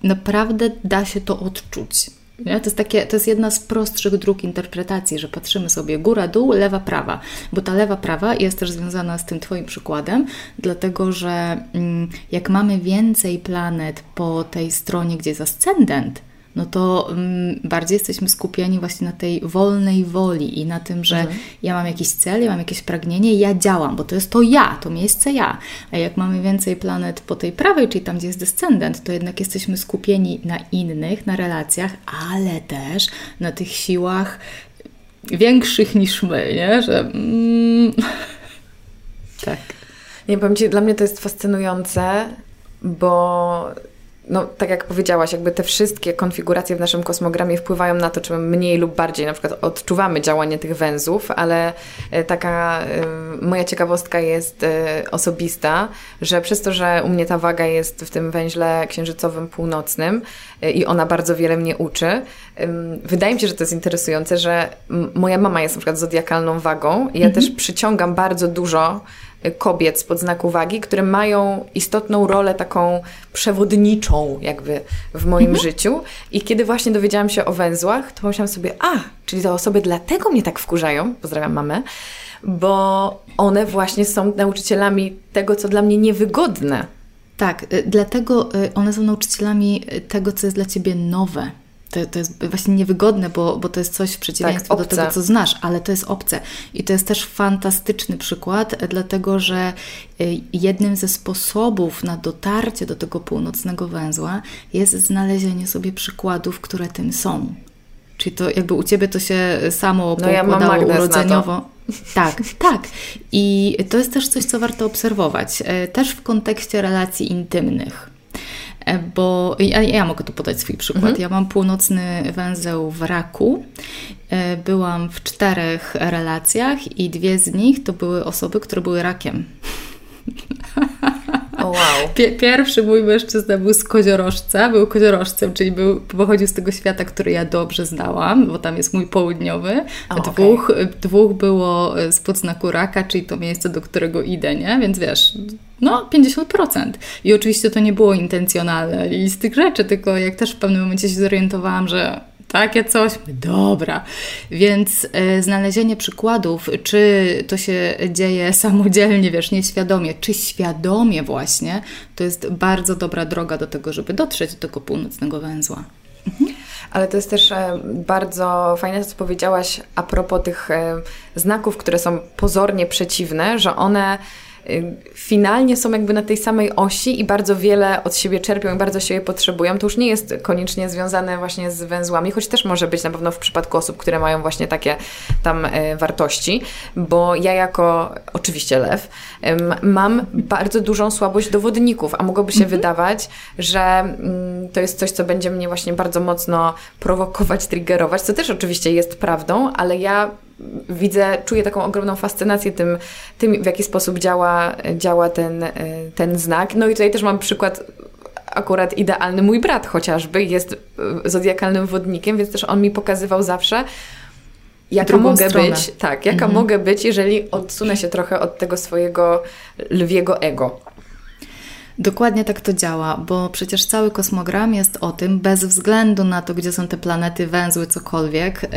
naprawdę da się to odczuć. To, jest takie, to jest jedna z prostszych dróg interpretacji, że patrzymy sobie góra, dół, lewa, prawa, bo ta lewa, prawa jest też związana z tym Twoim przykładem, dlatego że mm, jak mamy więcej planet po tej stronie, gdzie jest ascendent, no to um, bardziej jesteśmy skupieni właśnie na tej wolnej woli i na tym, że mhm. ja mam jakiś cel, ja mam jakieś pragnienie ja działam, bo to jest to ja, to miejsce ja. A jak mamy więcej planet po tej prawej, czyli tam, gdzie jest descendent, to jednak jesteśmy skupieni na innych, na relacjach, ale też na tych siłach większych niż my, nie? Że mm, tak. Nie powiem Ci, dla mnie to jest fascynujące, bo no, tak jak powiedziałaś, jakby te wszystkie konfiguracje w naszym kosmogramie wpływają na to, czy my mniej lub bardziej na przykład odczuwamy działanie tych węzłów, ale e, taka y, moja ciekawostka jest y, osobista, że przez to, że u mnie ta waga jest w tym węźle księżycowym północnym i ona bardzo wiele mnie uczy, wydaje mi się, że to jest interesujące, że moja mama jest na przykład zodiakalną wagą i ja mhm. też przyciągam bardzo dużo kobiet z znaku wagi, które mają istotną rolę taką przewodniczą jakby w moim mhm. życiu. I kiedy właśnie dowiedziałam się o węzłach, to pomyślałam sobie, a, czyli te osoby dlatego mnie tak wkurzają, pozdrawiam mamę, bo one właśnie są nauczycielami tego, co dla mnie niewygodne. Tak, y, dlatego y, one są nauczycielami tego, co jest dla ciebie nowe to, to jest właśnie niewygodne, bo, bo to jest coś w przeciwieństwie tak, do tego, co znasz, ale to jest obce. I to jest też fantastyczny przykład, dlatego że y, jednym ze sposobów na dotarcie do tego północnego węzła jest znalezienie sobie przykładów, które tym są. Czyli to jakby u Ciebie to się samo no poukładało ja urodzeniowo. Tak, tak. I to jest też coś, co warto obserwować. Y, też w kontekście relacji intymnych E, bo ja, ja mogę tu podać swój przykład. Mhm. Ja mam północny węzeł w raku. E, byłam w czterech relacjach i dwie z nich to były osoby, które były rakiem. Oh, wow. Pierwszy mój mężczyzna był z koziorożca, był koziorożcem, czyli był, pochodził z tego świata, który ja dobrze znałam, bo tam jest mój południowy. Oh, dwóch, okay. dwóch było z podznaku raka, czyli to miejsce, do którego idę, nie? Więc wiesz, no 50%. I oczywiście to nie było intencjonalne i z tych rzeczy, tylko jak też w pewnym momencie się zorientowałam, że takie coś, dobra. Więc e, znalezienie przykładów, czy to się dzieje samodzielnie, wiesz, nieświadomie, czy świadomie właśnie, to jest bardzo dobra droga do tego, żeby dotrzeć do tego północnego węzła. Mhm. Ale to jest też e, bardzo fajne, co powiedziałaś a propos tych e, znaków, które są pozornie przeciwne, że one finalnie są jakby na tej samej osi i bardzo wiele od siebie czerpią i bardzo siebie potrzebują. To już nie jest koniecznie związane właśnie z węzłami, choć też może być na pewno w przypadku osób, które mają właśnie takie tam y, wartości, bo ja jako oczywiście lew mam bardzo dużą słabość do wodników, a mogłoby się mhm. wydawać, że mm, to jest coś, co będzie mnie właśnie bardzo mocno prowokować, triggerować, co też oczywiście jest prawdą, ale ja widzę, czuję taką ogromną fascynację tym, tym w jaki sposób działa, działa ten, ten znak. No i tutaj też mam przykład akurat idealny. Mój brat chociażby jest e, zodiakalnym wodnikiem, więc też on mi pokazywał zawsze, jaka Drugą mogę stronę. być, tak, jaka mhm. mogę być, jeżeli odsunę się trochę od tego swojego lwiego ego. Dokładnie tak to działa, bo przecież cały kosmogram jest o tym, bez względu na to, gdzie są te planety, węzły, cokolwiek, yy,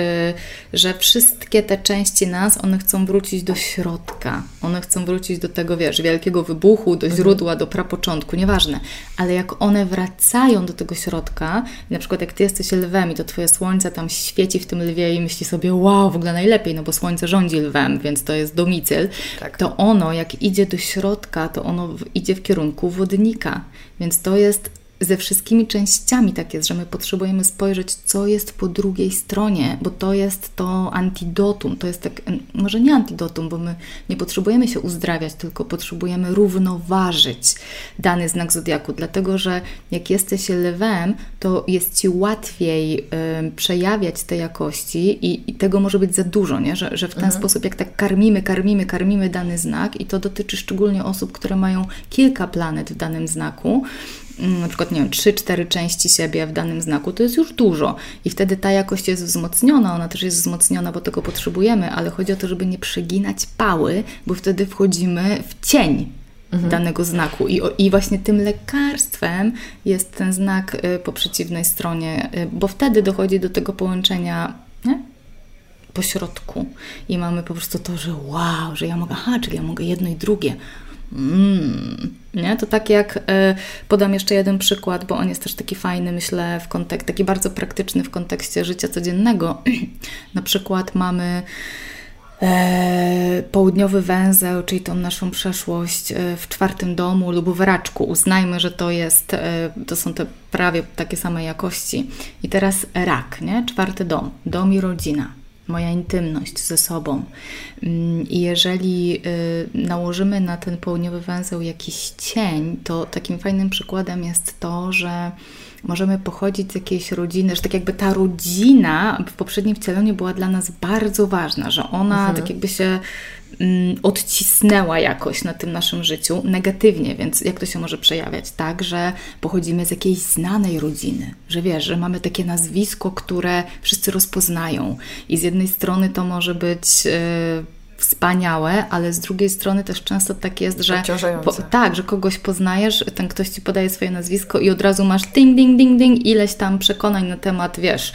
yy, że wszystkie te części nas, one chcą wrócić do środka. One chcą wrócić do tego, wiesz, wielkiego wybuchu, do mhm. źródła, do prapoczątku, nieważne. Ale jak one wracają do tego środka, na przykład jak Ty jesteś lwem i to Twoje słońce tam świeci w tym lwie i myśli sobie, wow, w ogóle najlepiej, no bo słońce rządzi lwem, więc to jest domicyl, tak. to ono, jak idzie do środka, to ono idzie w kierunku kierunku wodnika. Więc to jest ze wszystkimi częściami tak jest, że my potrzebujemy spojrzeć, co jest po drugiej stronie, bo to jest to antidotum, to jest tak, może nie antidotum, bo my nie potrzebujemy się uzdrawiać, tylko potrzebujemy równoważyć dany znak zodiaku, dlatego że jak jesteś lwem, to jest ci łatwiej y, przejawiać te jakości i, i, tego może być za dużo, nie? Że, że w ten mhm. sposób, jak tak karmimy, karmimy, karmimy dany znak, i to dotyczy szczególnie osób, które mają kilka planet w danym znaku, na przykład, nie wiem, 3-4 części siebie w danym znaku, to jest już dużo. I wtedy ta jakość jest wzmocniona, ona też jest wzmocniona, bo tego potrzebujemy, ale chodzi o to, żeby nie przeginać pały, bo wtedy wchodzimy w cień mhm. danego znaku. I, I właśnie tym lekarstwem jest ten znak y, po przeciwnej stronie, y, bo wtedy dochodzi do tego połączenia nie? po środku i mamy po prostu to, że wow, że ja mogę, aha, czyli ja mogę jedno i drugie. Mm, nie? To tak jak y, podam jeszcze jeden przykład, bo on jest też taki fajny, myślę, w kontekście, taki bardzo praktyczny w kontekście życia codziennego. Na przykład mamy e, południowy węzeł, czyli tą naszą przeszłość e, w czwartym domu lub w raczku. Uznajmy, że to jest, e, to są te prawie takie same jakości. I teraz rak, nie? Czwarty dom, dom i rodzina moja intymność ze sobą. Mm, I jeżeli y, nałożymy na ten południowy węzeł jakiś cień, to takim fajnym przykładem jest to, że możemy pochodzić z jakiejś rodziny, że tak jakby ta rodzina w poprzednim wcieleniu była dla nas bardzo ważna, że ona mhm. tak jakby się odcisnęła jakoś na tym naszym życiu negatywnie, więc jak to się może przejawiać? Tak, że pochodzimy z jakiejś znanej rodziny, że wiesz, że mamy takie nazwisko, które wszyscy rozpoznają i z jednej strony to może być... Yy, wspaniałe, ale z drugiej strony też często tak jest, że po, tak, że kogoś poznajesz, ten ktoś ci podaje swoje nazwisko i od razu masz ding, ding, ding, ding, ileś tam przekonań na temat, wiesz,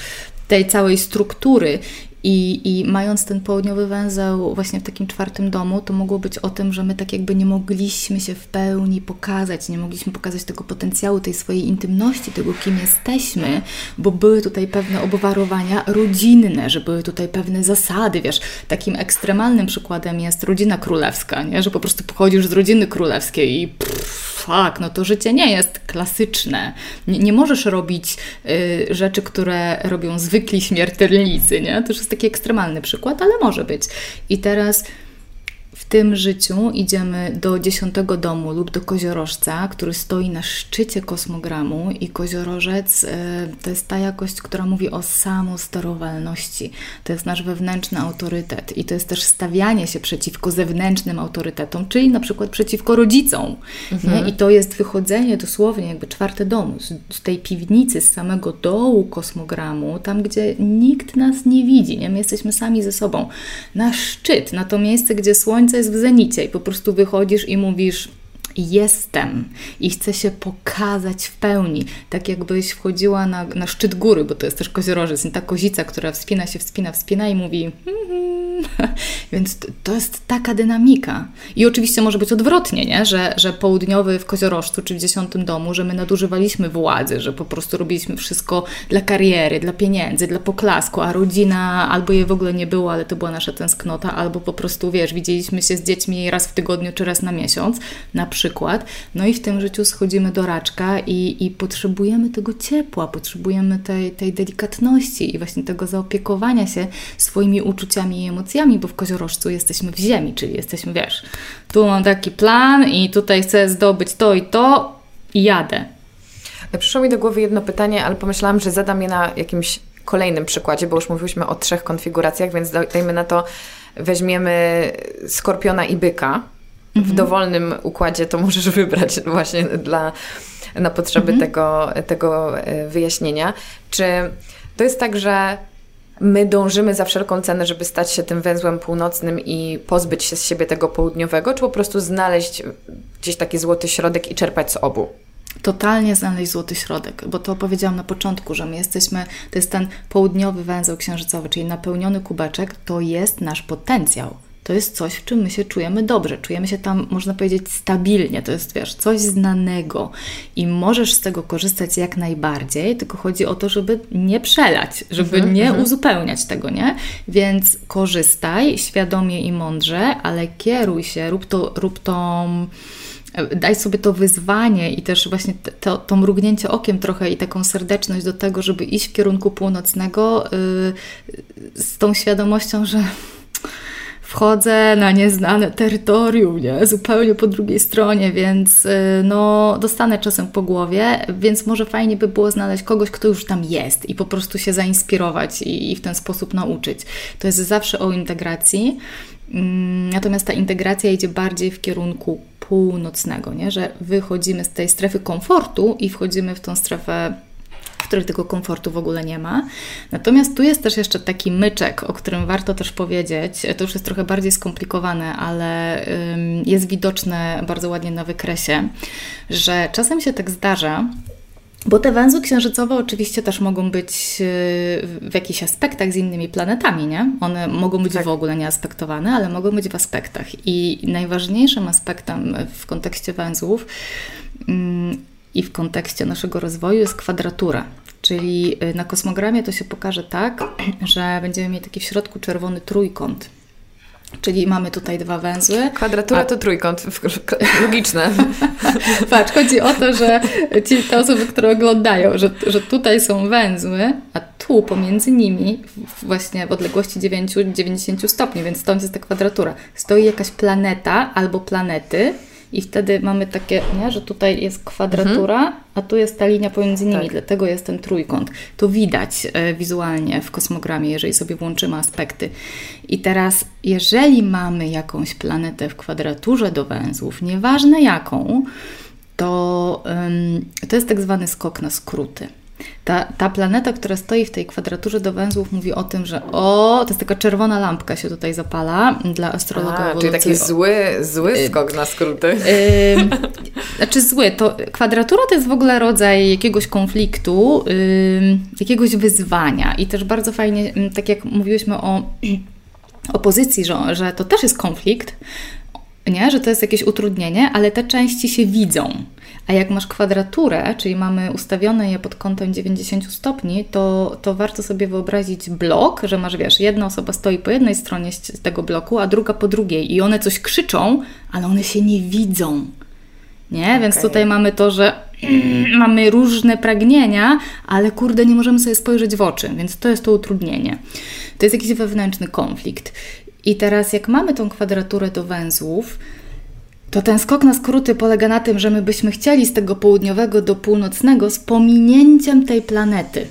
tej całej struktury i, I mając ten południowy węzeł właśnie w takim czwartym domu, to mogło być o tym, że my tak jakby nie mogliśmy się w pełni pokazać, nie mogliśmy pokazać tego potencjału, tej swojej intymności, tego kim jesteśmy, bo były tutaj pewne obwarowania rodzinne, że były tutaj pewne zasady, wiesz, takim ekstremalnym przykładem jest rodzina królewska, nie? że po prostu pochodzisz z rodziny królewskiej i pff, fuck, no to życie nie jest klasyczne. Nie, nie możesz robić y, rzeczy, które robią zwykli śmiertelnicy, nie? To już jest taki ekstremalny przykład, ale może być. I teraz tym życiu idziemy do dziesiątego domu lub do koziorożca, który stoi na szczycie kosmogramu i koziorożec y, to jest ta jakość, która mówi o samosterowalności. To jest nasz wewnętrzny autorytet i to jest też stawianie się przeciwko zewnętrznym autorytetom, czyli na przykład przeciwko rodzicom. Mhm. I to jest wychodzenie dosłownie jakby czwarte dom, z, z, tej piwnicy, z samego dołu kosmogramu, tam gdzie nikt nas nie widzi, nie? my jesteśmy sami ze sobą, na szczyt, na to miejsce, gdzie słońce jest w zenicie i po prostu wychodzisz i mówisz jestem i chcę się pokazać w pełni, tak jakbyś wchodziła na, na szczyt góry, bo to jest też koziorożec, nie ta kozica, która wspina się, wspina, wspina i mówi mm-hmm. więc to jest taka dynamika. I oczywiście może być odwrotnie, nie? Że, że południowy w koziorożcu czy w dziesiątym domu, że my nadużywaliśmy władzy, że po prostu robiliśmy wszystko dla kariery, dla pieniędzy, dla poklasku, a rodzina albo jej w ogóle nie było, ale to była nasza tęsknota, albo po prostu, wiesz, widzieliśmy się z dziećmi raz w tygodniu czy raz na miesiąc, na przykład przykład. No i w tym życiu schodzimy do raczka i, i potrzebujemy tego ciepła, potrzebujemy tej, tej delikatności i właśnie tego zaopiekowania się swoimi uczuciami i emocjami, bo w koziorożcu jesteśmy w ziemi, czyli jesteśmy, wiesz, tu mam taki plan i tutaj chcę zdobyć to i to i jadę. Przyszło mi do głowy jedno pytanie, ale pomyślałam, że zadam je na jakimś kolejnym przykładzie, bo już mówiłyśmy o trzech konfiguracjach, więc dajmy na to, weźmiemy skorpiona i byka w mhm. dowolnym układzie to możesz wybrać właśnie dla, na potrzeby mhm. tego, tego e, wyjaśnienia. Czy to jest tak, że my dążymy za wszelką cenę, żeby stać się tym węzłem północnym i pozbyć się z siebie tego południowego, czy po prostu znaleźć gdzieś taki złoty środek i czerpać z obu? totalnie znaleźć złoty środek, bo to powiedziałam na początku, że my jesteśmy, to jest ten południowy węzeł księżycowy, czyli napełniony kubeczek, to jest nasz potencjał to jest coś, w czym my się czujemy dobrze, czujemy się tam, można powiedzieć, stabilnie, to jest, wiesz, coś znanego i możesz z tego korzystać jak najbardziej, tylko chodzi o to, żeby nie przelać, żeby mhm, nie mhm. uzupełniać tego, nie? Więc korzystaj świadomie i mądrze, ale kieruj się, rób to, rób to daj sobie to wyzwanie i też właśnie to, to mrugnięcie okiem trochę i taką serdeczność do tego, żeby iść w kierunku północnego yy, z tą świadomością, że wchodzę na nieznane terytorium, nie? zupełnie po drugiej stronie, więc y, no, dostanę czasem po głowie, więc może fajnie by było znaleźć kogoś, kto już tam jest i po prostu się zainspirować i, i w ten sposób nauczyć. To jest zawsze o integracji. Mm, natomiast ta integracja idzie bardziej w kierunku północnego, nie? że wychodzimy z tej strefy komfortu i wchodzimy w tą strefę w której tego komfortu w ogóle nie ma. Natomiast tu jest też jeszcze taki myczek, o którym warto też powiedzieć. To już jest trochę bardziej skomplikowane, ale jest widoczne bardzo ładnie na wykresie, że czasem się tak zdarza, bo te węzły księżycowe oczywiście też mogą być y, w jakichś aspektach z innymi planetami, nie? One mogą być tak. w ogóle nieaspektowane, ale mogą być w aspektach. I najważniejszym aspektem w kontekście węzłów mm, i w kontekście naszego rozwoju jest kwadratura. Czyli y, na kosmogramie to się pokaże tak, że będziemy mieli taki w środku czerwony trójkąt. Czyli mamy tutaj dwa węzły. Kwadratura a... to trójkąt, logiczne. Patrz, chodzi o to, że ci, te osoby, które oglądają, że, że tutaj są węzły, a tu pomiędzy nimi, właśnie w odległości 9, 90 stopni, więc stąd jest ta kwadratura, stoi jakaś planeta albo planety, i wtedy mamy takie, nie, że tutaj jest kwadratura, mhm. a tu jest ta linia pomiędzy nimi, tak. dlatego jest ten trójkąt. To widać e, wizualnie w kosmogramie, jeżeli sobie włączymy aspekty. I teraz, jeżeli mamy jakąś planetę w kwadraturze do węzłów, nieważne jaką, to, to jest tak zwany skok na skróty. Ta, ta planeta, która stoi w tej kwadraturze do węzłów, mówi o tym, że o, to jest taka czerwona lampka się tutaj zapala dla astrologa. A, czyli taki zły, zły y, skok na skróty. Yy, znaczy zły, to kwadratura to jest w ogóle rodzaj jakiegoś konfliktu, yy, jakiegoś wyzwania i też bardzo fajnie, tak jak mówiłyśmy o opozycji, że, że to też jest konflikt, nie? że to jest jakieś utrudnienie, ale te części się widzą. A jak masz kwadraturę, czyli mamy ustawione je pod kątem 90 stopni, to, to warto sobie wyobrazić blok, że masz, wiesz, jedna osoba stoi po jednej stronie tego bloku, a druga po drugiej i one coś krzyczą, ale one się nie widzą. Nie? Okay. Więc tutaj mamy to, że mamy różne pragnienia, ale kurde, nie możemy sobie spojrzeć w oczy, więc to jest to utrudnienie. To jest jakiś wewnętrzny konflikt. I teraz, jak mamy tą kwadraturę do węzłów, to ten skok na skróty polega na tym, że my byśmy chcieli z tego południowego do północnego z pominięciem tej planety.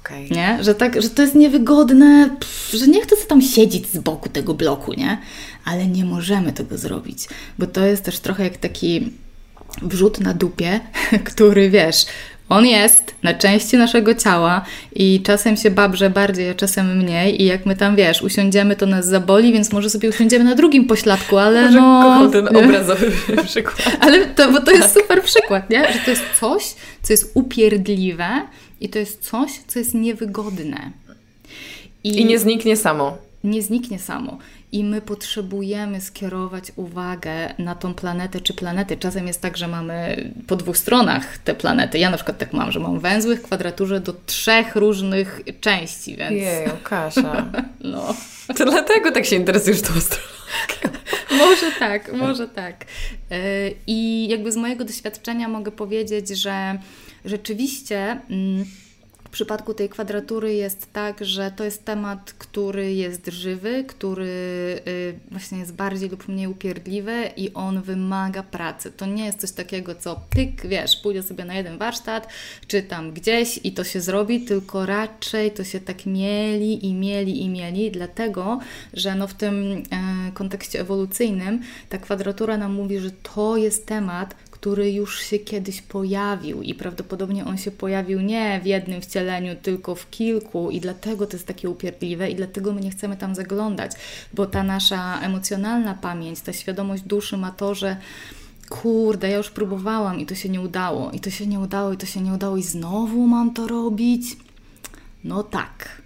Okay. Nie? Że, tak, że to jest niewygodne, pff, że nie chcę sobie tam siedzieć z boku tego bloku, nie? Ale nie możemy tego zrobić, bo to jest też trochę jak taki wrzut na dupie, który wiesz, on jest na części naszego ciała i czasem się babrze bardziej, a czasem mniej i jak my tam, wiesz, usiądziemy, to nas zaboli, więc może sobie usiądziemy na drugim pośladku, ale może no... Kocham ten obrazowy przykład. Ale to, bo to jest tak. super przykład, nie? Że to jest coś, co jest upierdliwe i to jest coś, co jest niewygodne. I, I nie zniknie samo. Nie zniknie samo i my potrzebujemy skierować uwagę na tą planetę czy planety. Czasem jest tak, że mamy po dwóch stronach te planety. Ja na przykład tak mam, że mam węzły w kwadraturze do trzech różnych części, więc... Jej, Kasia. no. To dlatego tak się interesujesz tą astrologią. może tak, może tak. E, I jakby z mojego doświadczenia mogę powiedzieć, że rzeczywiście... Mm, w przypadku tej kwadratury jest tak, że to jest temat, który jest żywy, który y, właśnie jest bardziej lub mniej upierdliwy i on wymaga pracy. To nie jest coś takiego, co pyk, wiesz, pójdę sobie na jeden warsztat, czy tam gdzieś i to się zrobi, tylko raczej to się tak mieli i mieli i mieli, dlatego, że no w tym e, kontekście ewolucyjnym ta kwadratura nam mówi, że to jest temat, który już się kiedyś pojawił i prawdopodobnie on się pojawił nie w jednym wcieleniu, tylko w kilku i dlatego to jest takie upierdliwe i dlatego my nie chcemy tam zaglądać, bo ta nasza emocjonalna pamięć, ta świadomość duszy ma to, że kurde, ja już próbowałam i to się nie udało, i to się nie udało, i to się nie udało, i znowu mam to robić. No tak.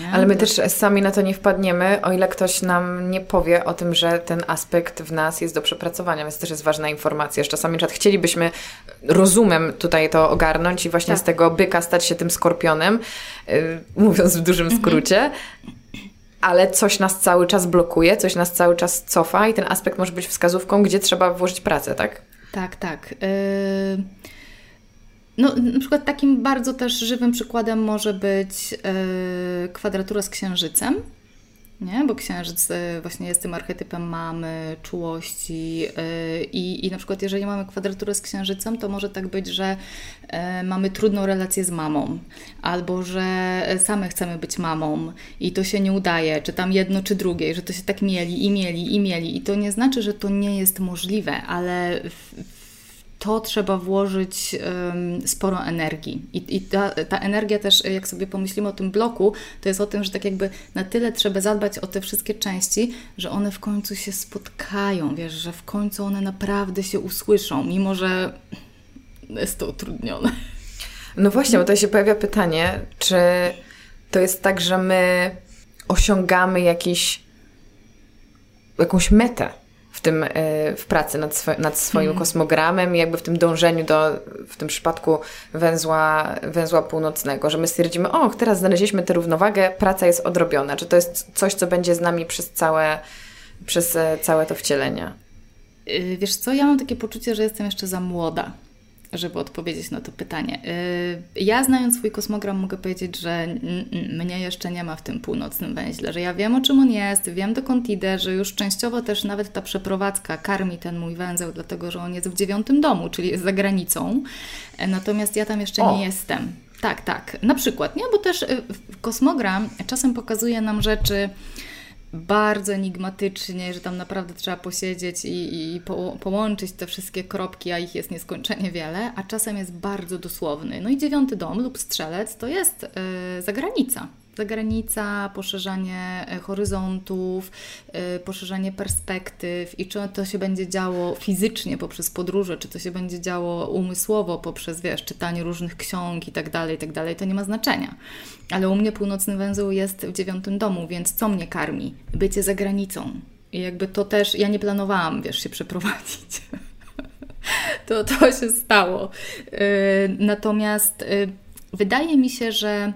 Nie? Ale my też sami na to nie wpadniemy, o ile ktoś nam nie powie o tym, że ten aspekt w nas jest do przepracowania, więc też jest ważna informacja, że czasami czat chcielibyśmy rozumem tutaj to ogarnąć i właśnie tak. z tego byka stać się tym skorpionem, yy, mówiąc w dużym mhm. skrócie. ale coś nas cały czas blokuje, coś nas cały czas cofa i ten aspekt może być wskazówką, gdzie trzeba włożyć pracę, tak? Tak, tak. Yy... No, na przykład takim bardzo też żywym przykładem może być yy, kwadratura z księżycem nie? Bo księżyc y, właśnie jest tym archetypem mamy, czułości y, i, i na przykład jeżeli mamy kwadraturę z księżycem, to może tak być, że mamy trudną relację z mamą, albo że same chcemy być mamą i to się nie udaje, czy tam jedno, czy drugie, że to się tak mieli i mieli i mieli i to nie znaczy, że to nie jest możliwe, ale w, to trzeba włożyć um, sporo energii. I, i ta, ta, energia też, jak sobie pomyślimy o tym bloku, to jest o tym, że tak jakby na tyle trzeba zadbać o te wszystkie części, że one w końcu się spotkają, wiesz, że w końcu one naprawdę się usłyszą, mimo że jest to utrudnione. No właśnie, bo tutaj się pojawia pytanie, czy to jest tak, że my osiągamy jakiś, jakąś metę, w tym, e, w pracy nad, swo nad swoim mm. kosmogramem i jakby w tym dążeniu do, w tym przypadku węzła, węzła północnego, że my stwierdzimy, o, teraz znaleźliśmy tę równowagę, praca jest odrobiona. Czy to jest coś, co będzie z nami przez całe, przez e, całe to wcielenie? Y, wiesz co, ja mam takie poczucie, że jestem jeszcze za młoda żeby odpowiedzieć na to pytanie. Y, ja znając swój kosmogram mogę powiedzieć, że mnie jeszcze nie ma w tym północnym węźle, że ja wiem o czym on jest, wiem dokąd idę, że już częściowo też nawet ta przeprowadzka karmi ten mój węzeł, dlatego że on jest w dziewiątym domu, czyli jest za granicą, e, natomiast ja tam jeszcze o. nie jestem. Tak, tak. Na przykład, nie? Bo też y, kosmogram czasem pokazuje nam rzeczy, bardzo enigmatycznie, że tam naprawdę trzeba posiedzieć i, i po, połączyć te wszystkie kropki, a ich jest nieskończenie wiele, a czasem jest bardzo dosłowny. No i dziewiąty dom lub strzelec to jest yy, zagranica zagranica, poszerzanie e, horyzontów, e, poszerzanie perspektyw i czy to się będzie działo fizycznie poprzez podróże, czy to się będzie działo umysłowo poprzez, wiesz, czytanie różnych ksiąg i tak dalej, i tak dalej, to nie ma znaczenia. Ale u mnie północny węzeł jest w dziewiątym domu, więc co mnie karmi? Bycie za granicą. I jakby to też, ja nie planowałam, wiesz, się przeprowadzić. to, to się stało. E, natomiast wydaje mi się, że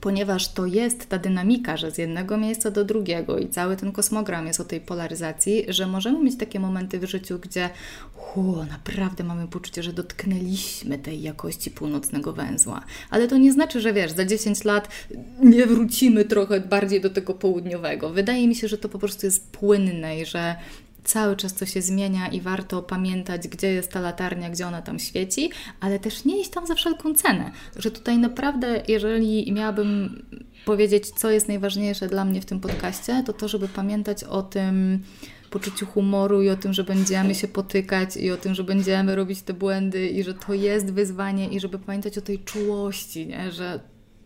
ponieważ to jest ta dynamika, że z jednego miejsca do drugiego i cały ten kosmogram jest o tej polaryzacji, że możemy mieć takie momenty w życiu, gdzie hu, naprawdę mamy poczucie, że dotknęliśmy tej jakości północnego węzła. Ale to nie znaczy, że wiesz, za 10 lat nie wrócimy trochę bardziej do tego południowego. Wydaje mi się, że to po prostu jest płynne i że cały czas to się zmienia i warto pamiętać, gdzie jest ta latarnia, gdzie ona tam świeci, ale też nie iść tam za wszelką cenę. Że tutaj naprawdę, jeżeli miałabym powiedzieć, co jest najważniejsze dla mnie w tym podcaście, to to, żeby pamiętać o tym poczuciu humoru i o tym, że będziemy się potykać i o tym, że będziemy robić te błędy i że to jest wyzwanie i żeby pamiętać o tej czułości, nie? że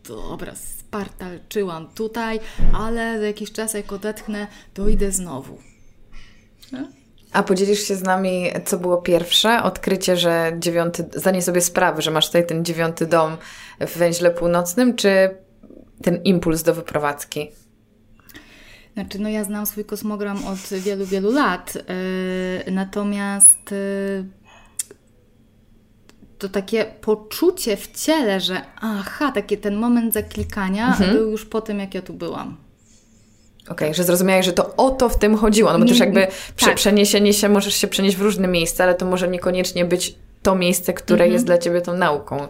dobra, spartalczyłam tutaj, ale za jakiś czas jak odetchnę, to idę znowu. A podzielisz się z nami, co było pierwsze? Odkrycie, że dziewiąty, zdanie sobie sprawy, że masz tutaj ten dziewiąty dom w węźle północnym, czy ten impuls do wyprowadzki? Znaczy, no ja znam swój kosmogram od wielu, wielu lat, yy, natomiast yy, to takie poczucie w ciele, że aha, taki ten moment zaklikania mhm. był już po tym, jak ja tu byłam. Okej, okay, że zrozumiałeś, że to o to w tym chodziło, no bo też jakby tak. przeniesienie się, możesz się przenieść w różne miejsca, ale to może niekoniecznie być to miejsce, które mhm. jest dla Ciebie tą nauką.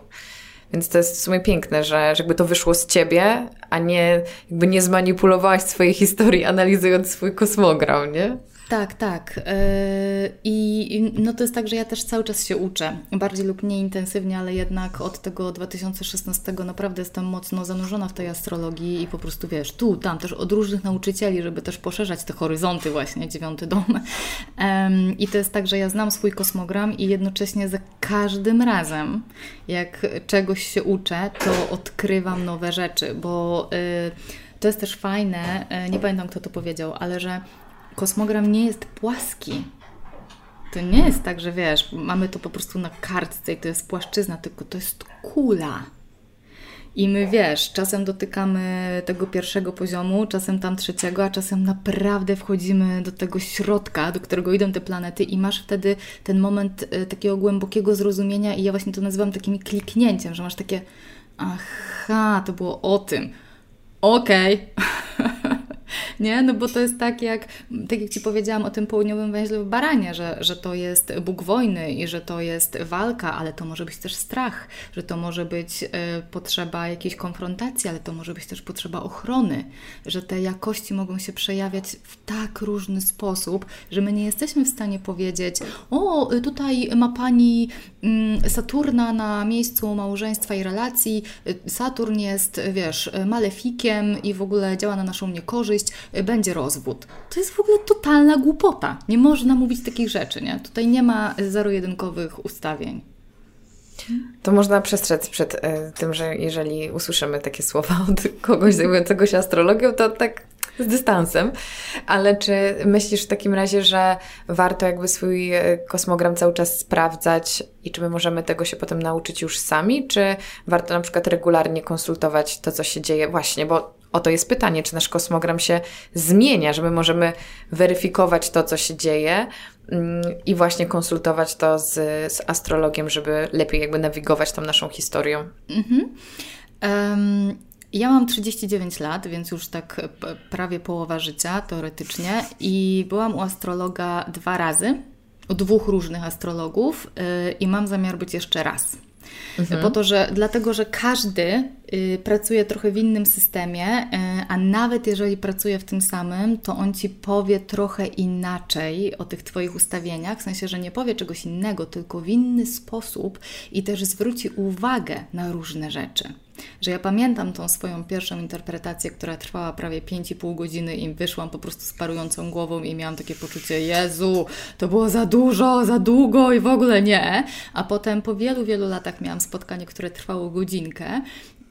Więc to jest w sumie piękne, że, że jakby to wyszło z Ciebie, a nie jakby nie zmanipulowałaś swojej historii analizując swój kosmogram, nie? Tak, tak. E, I no to jest tak, że ja też cały czas się uczę. Bardziej lub mniej intensywnie, ale jednak od tego 2016 naprawdę jestem mocno zanurzona w tej astrologii i po prostu wiesz, tu, tam też od różnych nauczycieli, żeby też poszerzać te horyzonty właśnie, dziewiąty dom. I to jest tak, że ja znam swój kosmogram i jednocześnie za każdym razem, jak czegoś się uczę, to odkrywam nowe rzeczy, bo y, to jest też fajne, y, nie pamiętam kto to powiedział, ale że kosmogram nie jest płaski. To nie jest tak, że wiesz, mamy to po prostu na kartce i to jest płaszczyzna, tylko to jest kula. I my wiesz, czasem dotykamy tego pierwszego poziomu, czasem tam trzeciego, a czasem naprawdę wchodzimy do tego środka, do którego idą te planety, i masz wtedy ten moment e, takiego głębokiego zrozumienia, i ja właśnie to nazywam takim kliknięciem, że masz takie, aha, to było o tym. Okej. Okay. nie? No bo to jest tak jak, tak jak Ci powiedziałam o tym południowym węźle w Baranie, że, że to jest Bóg wojny i że to jest walka, ale to może być też strach, że to może być y, potrzeba jakiejś konfrontacji, ale to może być też potrzeba ochrony, że te jakości mogą się przejawiać w tak różny sposób, że my nie jesteśmy w stanie powiedzieć, o, tutaj ma Pani mm, Saturna na miejscu małżeństwa i relacji, Saturn jest, wiesz, malefikiem i w ogóle działa na naszą niekorzyść, będzie rozwód. To jest w ogóle totalna głupota. Nie można mówić takich rzeczy, nie? Tutaj nie ma zero-jedynkowych ustawień. To można przestrzec przed y, tym, że jeżeli usłyszymy takie słowa od kogoś zajmującego się astrologią, to tak z dystansem. Ale czy myślisz w takim razie, że warto jakby swój e, kosmogram cały czas sprawdzać i czy my możemy tego się potem nauczyć już sami, czy warto na przykład regularnie konsultować to, co się dzieje? Właśnie, bo oto jest pytanie, czy nasz kosmogram się zmienia, że my możemy weryfikować to, co się dzieje mm, i właśnie konsultować to z, z astrologiem, żeby lepiej jakby nawigować tą naszą historią. Mhm. Um, ja mam 39 lat, więc już tak prawie połowa życia teoretycznie i byłam u astrologa dwa razy, u dwóch różnych astrologów yy, i mam zamiar być jeszcze raz. Mhm. Po to, że dlatego, że każdy y, pracuje trochę w innym systemie, y, a nawet jeżeli pracuje w tym samym, to on ci powie trochę inaczej o tych Twoich ustawieniach, w sensie, że nie powie czegoś innego, tylko w inny sposób i też zwróci uwagę na różne rzeczy że ja pamiętam tą swoją pierwszą interpretację, która trwała prawie 5,5 godziny i wyszłam po prostu z parującą głową i miałam takie poczucie, Jezu, to było za dużo, za długo i w ogóle nie. A potem po wielu, wielu latach miałam spotkanie, które trwało godzinkę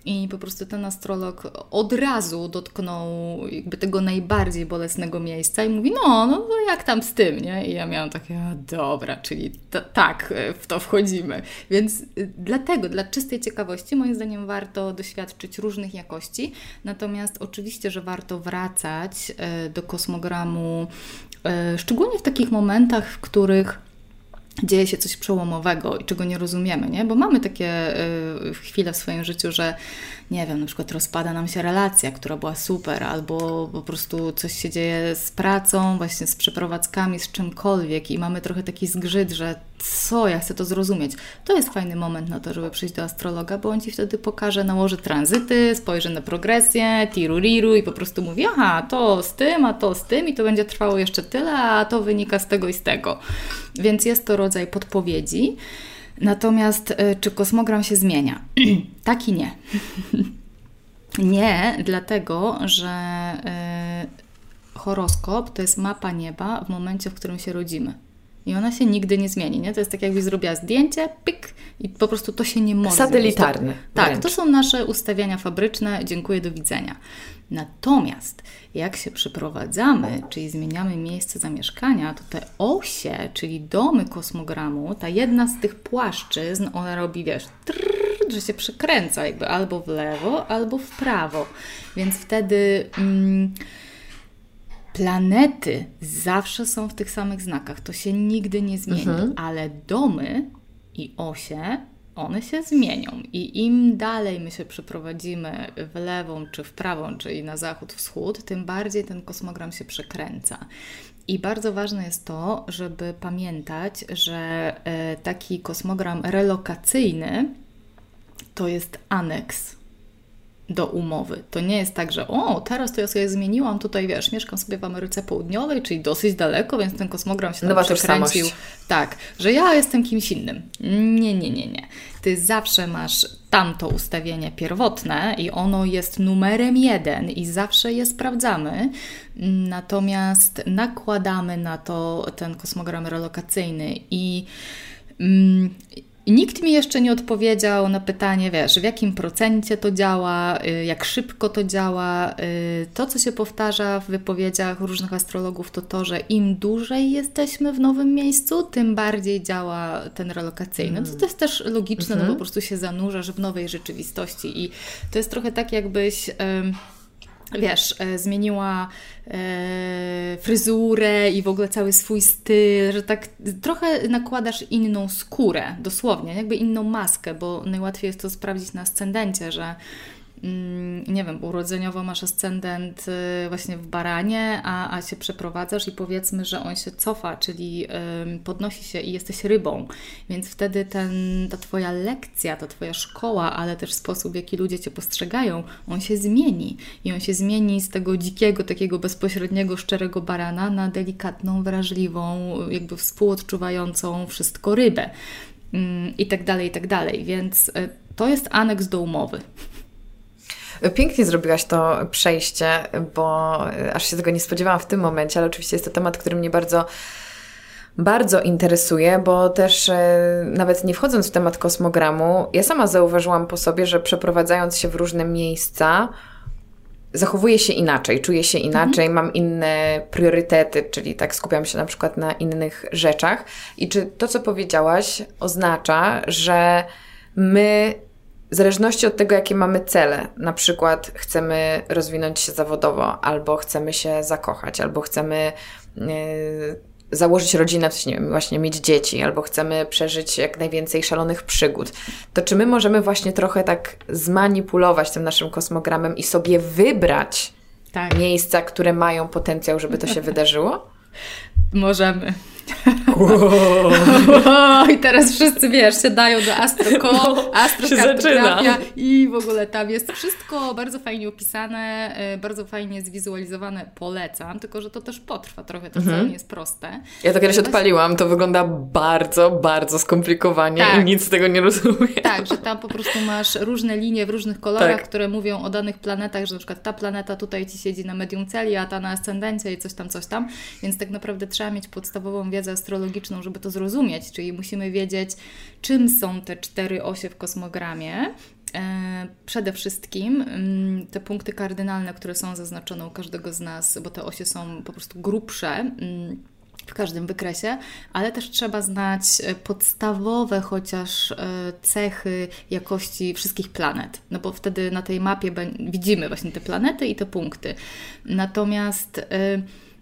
i po prostu ten astrolog od razu dotknął jakby tego najbardziej bolesnego miejsca i mówi, no, no jak tam z tym, nie? I ja miałam takie, dobra, czyli tak, w to wchodzimy. Więc y, dlatego, dla czystej ciekawości, moim zdaniem warto doświadczyć różnych jakości, natomiast oczywiście, że warto wracać y, do kosmogramu, y, szczególnie w takich momentach, w których dzieje się coś przełomowego i czego nie rozumiemy, nie? Bo mamy takie y, chwile w swoim życiu, że nie wiem, na przykład rozpada nam się relacja, która była super, albo po prostu coś się dzieje z pracą, właśnie z przeprowadzkami, z czymkolwiek i mamy trochę taki zgrzyt, że co, ja chcę to zrozumieć. To jest fajny moment na to, żeby przyjść do astrologa, bo on Ci wtedy pokaże, nałoży tranzyty, spojrzy na progresję, tiruriru i po prostu mówi, aha, to z tym, a to z tym i to będzie trwało jeszcze tyle, a to wynika z tego i z tego. Więc jest to rodzaj podpowiedzi. Natomiast y, czy kosmogram się zmienia? tak i nie. nie, dlatego, że y, horoskop to jest mapa nieba w momencie, w którym się rodzimy. I ona się nigdy nie zmieni, nie? To jest tak jakbyś zrobiła zdjęcie, pik, i po prostu to się nie może Satelitarne. Tak, to są nasze ustawiania fabryczne, dziękuję, do widzenia. Natomiast jak się przeprowadzamy, czyli zmieniamy miejsce zamieszkania, to te osie, czyli domy kosmogramu, ta jedna z tych płaszczyzn, ona robi, wiesz, trrr, że się przekręca jakby albo w lewo, albo w prawo. Więc wtedy... Mm, planety zawsze są w tych samych znakach, to się nigdy nie zmieni, mhm. ale domy i osie one się zmienią i im dalej my się przeprowadzimy w lewą czy w prawą, czyli na zachód, wschód, tym bardziej ten kosmogram się przekręca. I bardzo ważne jest to, żeby pamiętać, że e, taki kosmogram relokacyjny to jest aneks do umowy. To nie jest tak, że o, teraz to ja sobie zmieniłam, tutaj wiesz, mieszkam sobie w Ameryce Południowej, czyli dosyć daleko, więc ten kosmogram się tam przekręcił. Tak, że ja jestem kimś innym. Nie, nie, nie, nie. Ty zawsze masz tamto ustawienie pierwotne i ono jest numerem jeden i zawsze je sprawdzamy, natomiast nakładamy na to ten kosmogram relokacyjny i mm, i nikt mi jeszcze nie odpowiedział na pytanie, wiesz, w jakim procencie to działa, y, jak szybko to działa. Y, to, co się powtarza w wypowiedziach różnych astrologów, to to, że im dłużej jesteśmy w nowym miejscu, tym bardziej działa ten relokacyjny. Mm. To jest też logiczne, mm -hmm. no bo mhm. po prostu się zanurzasz w nowej rzeczywistości. I to jest trochę tak, jakbyś wiesz, e, zmieniła e, fryzurę i w ogóle cały swój styl, że tak trochę nakładasz inną skórę, dosłownie, jakby inną maskę, bo najłatwiej jest to sprawdzić na ascendencie, że nie wiem, urodzeniowo masz ascendent y, właśnie w baranie, a, a się przeprowadzasz i powiedzmy, że on się cofa, czyli podnosi się i jesteś rybą, więc wtedy ten, ta Twoja lekcja, ta Twoja szkoła, ale też sposób, w jaki ludzie Cię postrzegają, on się zmieni i on się zmieni z tego dzikiego, takiego bezpośredniego, szczerego barana na delikatną, wrażliwą, jakby współodczuwającą wszystko rybę. Mm, i tak dalej, i tak dalej. Więc e, to jest aneks do umowy. Pięknie zrobiłaś to przejście, bo e, aż się tego nie spodziewałam w tym momencie, ale oczywiście jest to temat, który mnie bardzo bardzo interesuje, bo też e, nawet nie wchodząc w temat kosmogramu, ja sama zauważyłam po sobie, że przeprowadzając się w różne miejsca, zachowuję się inaczej, czuję się inaczej, mhm. mam inne priorytety, czyli tak skupiam się na przykład na innych rzeczach. I czy to, co powiedziałaś, oznacza, że my w zależności od tego, jakie mamy cele, na przykład chcemy rozwinąć się zawodowo, albo chcemy się zakochać, albo chcemy. Yy, założyć rodzinę, w sensie, nie wiem, właśnie mieć dzieci, albo chcemy przeżyć jak najwięcej szalonych przygód, to czy my możemy właśnie trochę tak zmanipulować tym naszym kosmogramem i sobie wybrać tak. miejsca, które mają potencjał, żeby to się wydarzyło? Możemy. Wow. I teraz wszyscy, wiesz, się dają do astroko, no, astrokartografia i w ogóle tam jest wszystko bardzo fajnie opisane, y, bardzo fajnie zwizualizowane. Polecam, tylko że to też potrwa trochę, to mhm. nie jest proste. Ja to kiedyś odpaliłam, to wygląda bardzo, bardzo skomplikowanie tak. i nic z tego nie rozumiem. Tak, że tam po prostu masz różne linie w różnych kolorach, tak. które mówią o danych planetach, że na przykład ta planeta tutaj Ci siedzi na medium celi, a ta na ascendencie i coś tam, coś tam, więc tak naprawdę trzeba mieć podstawową wiedzę astrologiczną, żeby to zrozumieć, czyli musimy wiedzieć, czym są te cztery osie w kosmogramie. E, przede wszystkim mm, te punkty kardynalne, które są zaznaczone u każdego z nas, bo te osie są po prostu grubsze mm, w każdym wykresie, ale też trzeba znać e, podstawowe chociaż e, cechy jakości wszystkich planet, no bo wtedy na tej mapie widzimy właśnie te planety i te punkty. Natomiast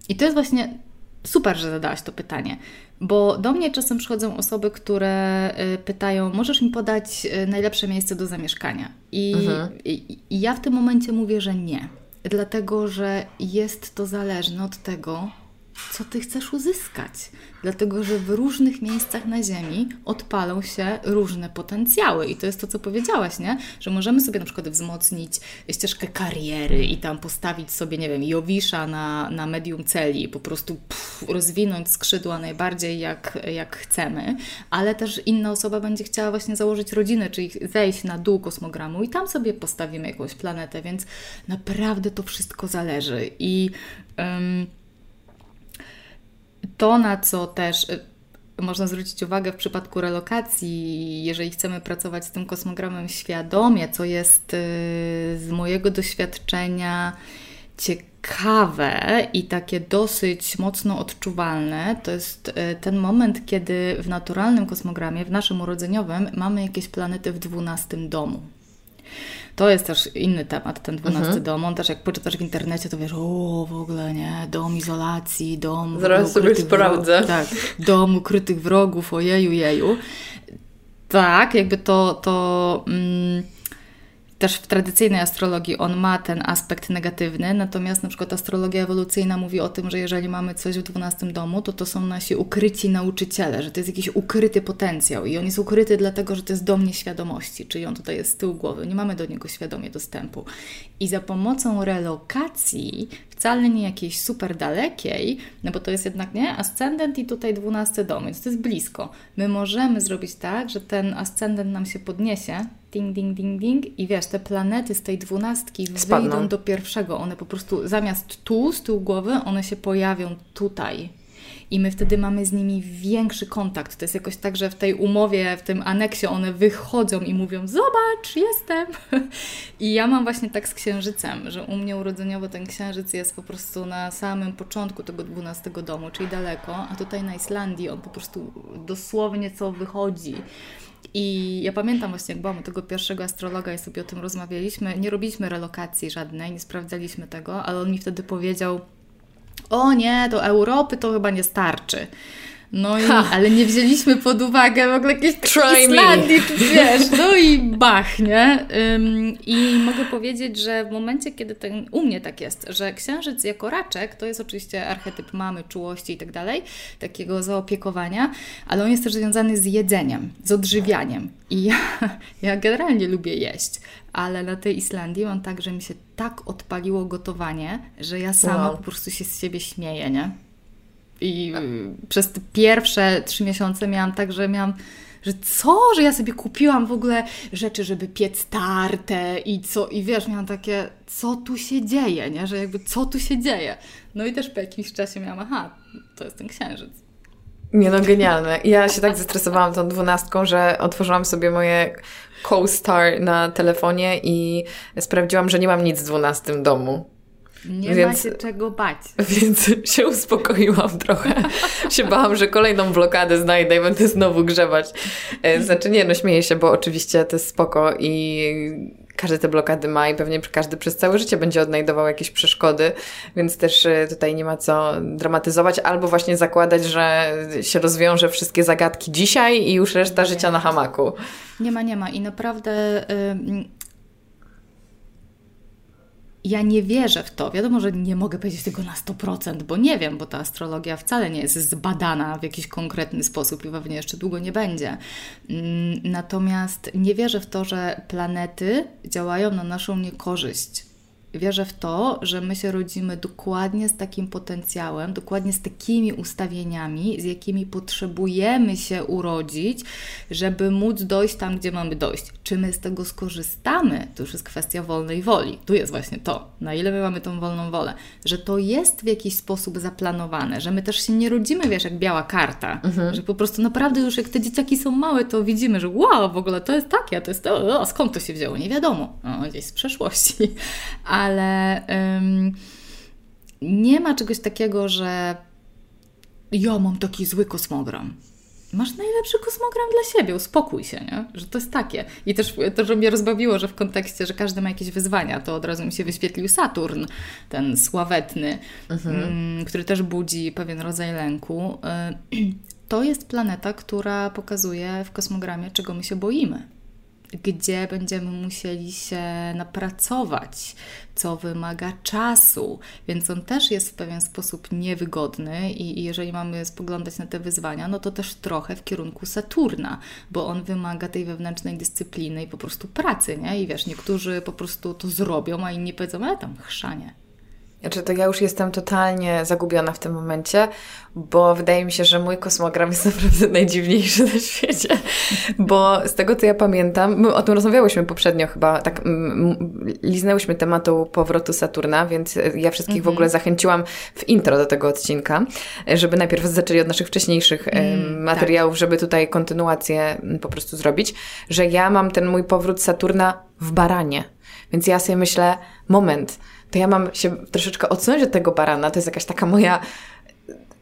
i to jest właśnie Super, że zadałaś to pytanie, bo do mnie czasem przychodzą osoby, które y, pytają: Możesz mi podać y, najlepsze miejsce do zamieszkania? I, mhm. i, i ja w tym momencie mówię, że nie, dlatego że jest to zależne od tego, co ty chcesz uzyskać. Dlatego, że w różnych miejscach na Ziemi odpalą się różne potencjały. I to jest to, co powiedziałaś, nie? Że możemy sobie na przykład wzmocnić ścieżkę kariery i tam postawić sobie, nie wiem, Jowisza na, na medium celi, po prostu pff, rozwinąć skrzydła najbardziej jak, jak chcemy, ale też inna osoba będzie chciała właśnie założyć rodzinę, czyli zejść na dół kosmogramu i tam sobie postawimy jakąś planetę, więc naprawdę to wszystko zależy. I. Um, to, na co też y, można zwrócić uwagę w przypadku relokacji, jeżeli chcemy pracować z tym kosmogramem świadomie, co jest y, z mojego doświadczenia ciekawe i takie dosyć mocno odczuwalne, to jest y, ten moment, kiedy w naturalnym kosmogramie, w naszym urodzeniowym, mamy jakieś planety w dwunastym domu. To jest też inny temat, ten 12 mhm. dom. On też jak poczytasz w internecie, to wiesz, o w ogóle nie, dom izolacji, dom Zaraz sobie sprawdzę. Tak, dom ukrytych wrogów, ojeju, jeju. Tak, jakby to, to mm, też w tradycyjnej astrologii on ma ten aspekt negatywny, natomiast na przykład astrologia ewolucyjna mówi o tym, że jeżeli mamy coś w 12 domu, to to są nasi ukryci nauczyciele, że to jest jakiś ukryty potencjał i on jest ukryty dlatego, że to jest dom nieświadomości, czyli on tutaj jest z tyłu głowy, nie mamy do niego świadomie dostępu. I za pomocą relokacji wcale nie jakiejś super dalekiej, no bo to jest jednak nie ascendent i tutaj 12 dom, więc to jest blisko. My możemy zrobić tak, że ten ascendent nam się podniesie, ding, ding, ding, ding i wiesz, te planety z tej dwunastki Spadną. wyjdą do pierwszego, one po prostu zamiast tu, z tyłu głowy, one się pojawią tutaj i my wtedy mamy z nimi większy kontakt. To jest jakoś tak, że w tej umowie, w tym aneksie one wychodzą i mówią: Zobacz, jestem. I ja mam właśnie tak z księżycem, że u mnie urodzeniowo ten księżyc jest po prostu na samym początku tego 12 domu, czyli daleko, a tutaj na Islandii on po prostu dosłownie co wychodzi. I ja pamiętam właśnie, jak byłam tego pierwszego astrologa i sobie o tym rozmawialiśmy. Nie robiliśmy relokacji żadnej, nie sprawdzaliśmy tego, ale on mi wtedy powiedział: o nie, do Europy to chyba nie starczy. No i, ale nie wzięliśmy pod uwagę w ogóle jakieś Islandii, czy wiesz, no i bach, nie? Ym, I mogę powiedzieć, że w momencie, kiedy ten, u mnie tak jest, że księżyc jako raczek, to jest oczywiście archetyp mamy, czułości i tak dalej, takiego zaopiekowania, ale on jest też związany z jedzeniem, z odżywianiem. I ja, ja generalnie lubię jeść, ale na tej Islandii mam tak, że mi się tak odpaliło gotowanie, że ja sama wow. po prostu się z siebie śmieję, nie? I przez te pierwsze trzy miesiące miałam tak, że miałam że co, że ja sobie kupiłam w ogóle rzeczy, żeby piec tarte i co, i wiesz, miałam takie, co tu się dzieje, nie, że jakby co tu się dzieje. No i też po jakimś czasie miałam, aha, to jest ten księżyc. Nie no, genialne. Ja się tak zestresowałam tą dwunastką, że otworzyłam sobie moje co-star na telefonie i sprawdziłam, że nie mam nic w dwunastym domu. Nie więc, ma się czego bać. Więc się uspokoiłam trochę. się bałam, że kolejną blokadę znajdę i będę znowu grzebać. E, znaczy nie, no śmieję się, bo oczywiście to jest spoko i każdy te blokady ma i pewnie każdy przez całe życie będzie odnajdował jakieś przeszkody, więc też e, tutaj nie ma co dramatyzować, albo właśnie zakładać, że się rozwiąże wszystkie zagadki dzisiaj i już reszta życia na hamaku. Nie ma, nie ma i naprawdę... ja nie wierzę w to. Wiadomo, że nie mogę powiedzieć tego na 100%, bo nie wiem, bo ta astrologia wcale nie jest zbadana w jakiś konkretny sposób i pewnie jeszcze długo nie będzie. Mm, natomiast nie wierzę w to, że planety działają na naszą niekorzyść wierzę w to, że my się rodzimy dokładnie z takim potencjałem, dokładnie z takimi ustawieniami, z jakimi potrzebujemy się urodzić, żeby móc dojść tam, gdzie mamy dojść. Czy my z tego skorzystamy, to już jest kwestia wolnej woli. Tu jest właśnie to, na ile my mamy tą wolną wolę, że to jest w jakiś sposób zaplanowane, że my też się nie rodzimy, wiesz, jak biała karta, mhm. że po prostu naprawdę już jak te dzieciaki są małe, to widzimy, że wow, w ogóle to jest takie, to jest to, o, skąd to się wzięło, nie wiadomo, o, gdzieś z przeszłości. A ale ym, nie ma czegoś takiego, że ja mam taki zły kosmogram. Masz najlepszy kosmogram dla siebie, uspokój się, nie? że to jest takie. I też to, że mnie rozbawiło, że w kontekście, że każdy ma jakieś wyzwania, to od razu mi się wyświetlił Saturn, ten sławetny, mhm. Mm, który też budzi pewien rodzaj lęku. Y, to jest planeta, która pokazuje w kosmogramie, czego my się boimy gdzie będziemy musieli się napracować, co wymaga czasu, więc on też jest w pewien sposób niewygodny i, jeżeli mamy spoglądać na te wyzwania, no to też trochę w kierunku Saturna, bo on wymaga tej wewnętrznej dyscypliny i po prostu pracy, nie? I wiesz, niektórzy po prostu to zrobią, a inni powiedzą, ale tam chrzanie znaczy, to ja już jestem totalnie zagubiona w tym momencie, bo wydaje mi się, że mój kosmogram jest naprawdę najdziwniejszy na świecie. Bo z tego, co ja pamiętam, my o tym rozmawiałyśmy poprzednio chyba, tak liznęłyśmy tematu powrotu Saturna, więc ja wszystkich w mhm. ogóle zachęciłam w intro do tego odcinka, żeby najpierw zaczęli od naszych wcześniejszych mm, materiałów, tak. żeby tutaj kontynuację po prostu zrobić, że ja mam ten mój powrót Saturna w baranie. Więc ja sobie myślę, moment, to ja mam się troszeczkę odsunąć od tego barana. To jest jakaś taka moja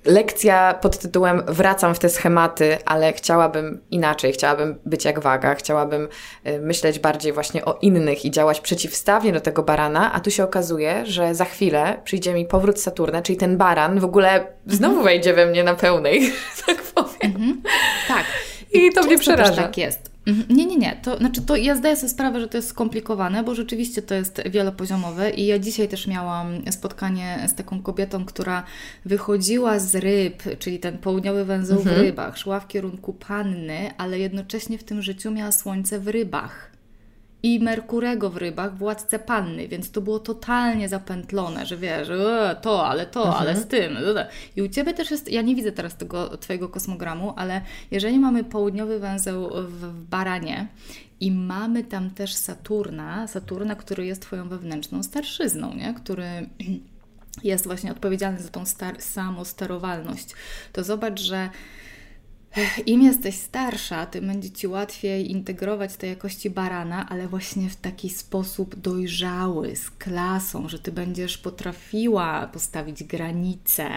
lekcja pod tytułem Wracam w te schematy, ale chciałabym inaczej, chciałabym być jak waga, chciałabym y, myśleć bardziej właśnie o innych i działać przeciwstawnie do tego barana, a tu się okazuje, że za chwilę przyjdzie mi powrót Saturna, czyli ten baran w ogóle znowu mhm. wejdzie we mnie na pełnej, tak powiem. Mhm. Tak. I, I to mnie przeraża. tak jest. Mhm. Nie, nie, nie. To znaczy, to ja zdaję sobie sprawę, że to jest skomplikowane, bo rzeczywiście to jest wielopoziomowe i ja dzisiaj też miałam spotkanie z taką kobietą, która wychodziła z ryb, czyli ten południowy węzeł mhm. w rybach, szła w kierunku panny, ale jednocześnie w tym życiu miała słońce w rybach i Merkurego w rybach, władcę panny, więc to było totalnie zapętlone, że wiesz, e, to, ale to, mhm. ale z tym. I u Ciebie też jest, ja nie widzę teraz tego Twojego kosmogramu, ale jeżeli mamy południowy węzeł w Baranie i mamy tam też Saturna, Saturna, który jest Twoją wewnętrzną starszyzną, nie? który jest właśnie odpowiedzialny za tą star- samosterowalność, to zobacz, że im jesteś starsza, tym będzie Ci łatwiej integrować te jakości barana, ale właśnie w taki sposób dojrzały, z klasą, że Ty będziesz potrafiła postawić granice,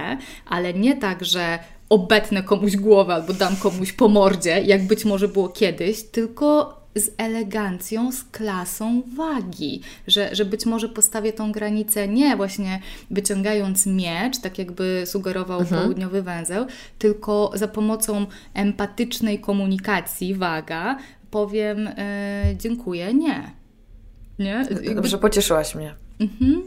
ale nie tak, że obetnę komuś głowę albo dam komuś po mordzie, jak być może było kiedyś, tylko z elegancją, z klasą wagi, że, że być może postawię tą granicę nie właśnie wyciągając miecz, tak jakby sugerował mhm. południowy węzeł, tylko za pomocą empatycznej komunikacji, waga, powiem e, dziękuję, nie. Nie? Jakby... Dobrze, pocieszyłaś mnie. Mhm.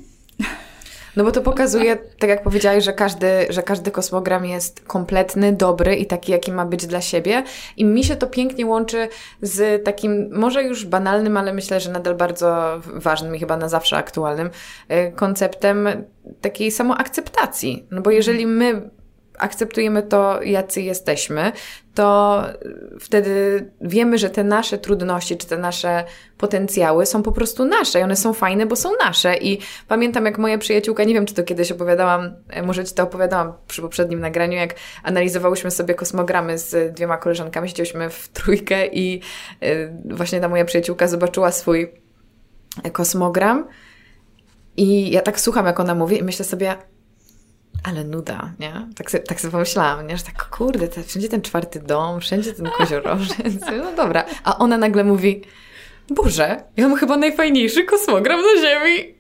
No bo to pokazuje, tak jak powiedziałeś, że każdy, że każdy kosmogram jest kompletny, dobry i taki, jaki ma być dla siebie. I mi się to pięknie łączy z takim, może już banalnym, ale myślę, że nadal bardzo ważnym i chyba na zawsze aktualnym y, konceptem takiej samoakceptacji. No bo jeżeli my akceptujemy to, jacy jesteśmy, to wtedy wiemy, że te nasze trudności, czy te nasze potencjały są po prostu nasze i one są fajne, bo są nasze. I pamiętam, jak moja przyjaciółka, nie wiem, czy to kiedyś opowiadałam, e, może Ci to opowiadałam przy poprzednim nagraniu, jak analizowałyśmy sobie kosmogramy z dwiema koleżankami, siedziałyśmy w trójkę i e, właśnie ta moja przyjaciółka zobaczyła swój kosmogram i ja tak słucham, jak ona mówi i myślę sobie, ale nuda, nie? Tak sobie, tak sobie pomyślałam, nie? Że tak, kurde, wszędzie ten czwarty dom, wszędzie ten koziorożec, no dobra. A ona nagle mówi, Boże, ja mam chyba najfajniejszy kosmogram na Ziemi.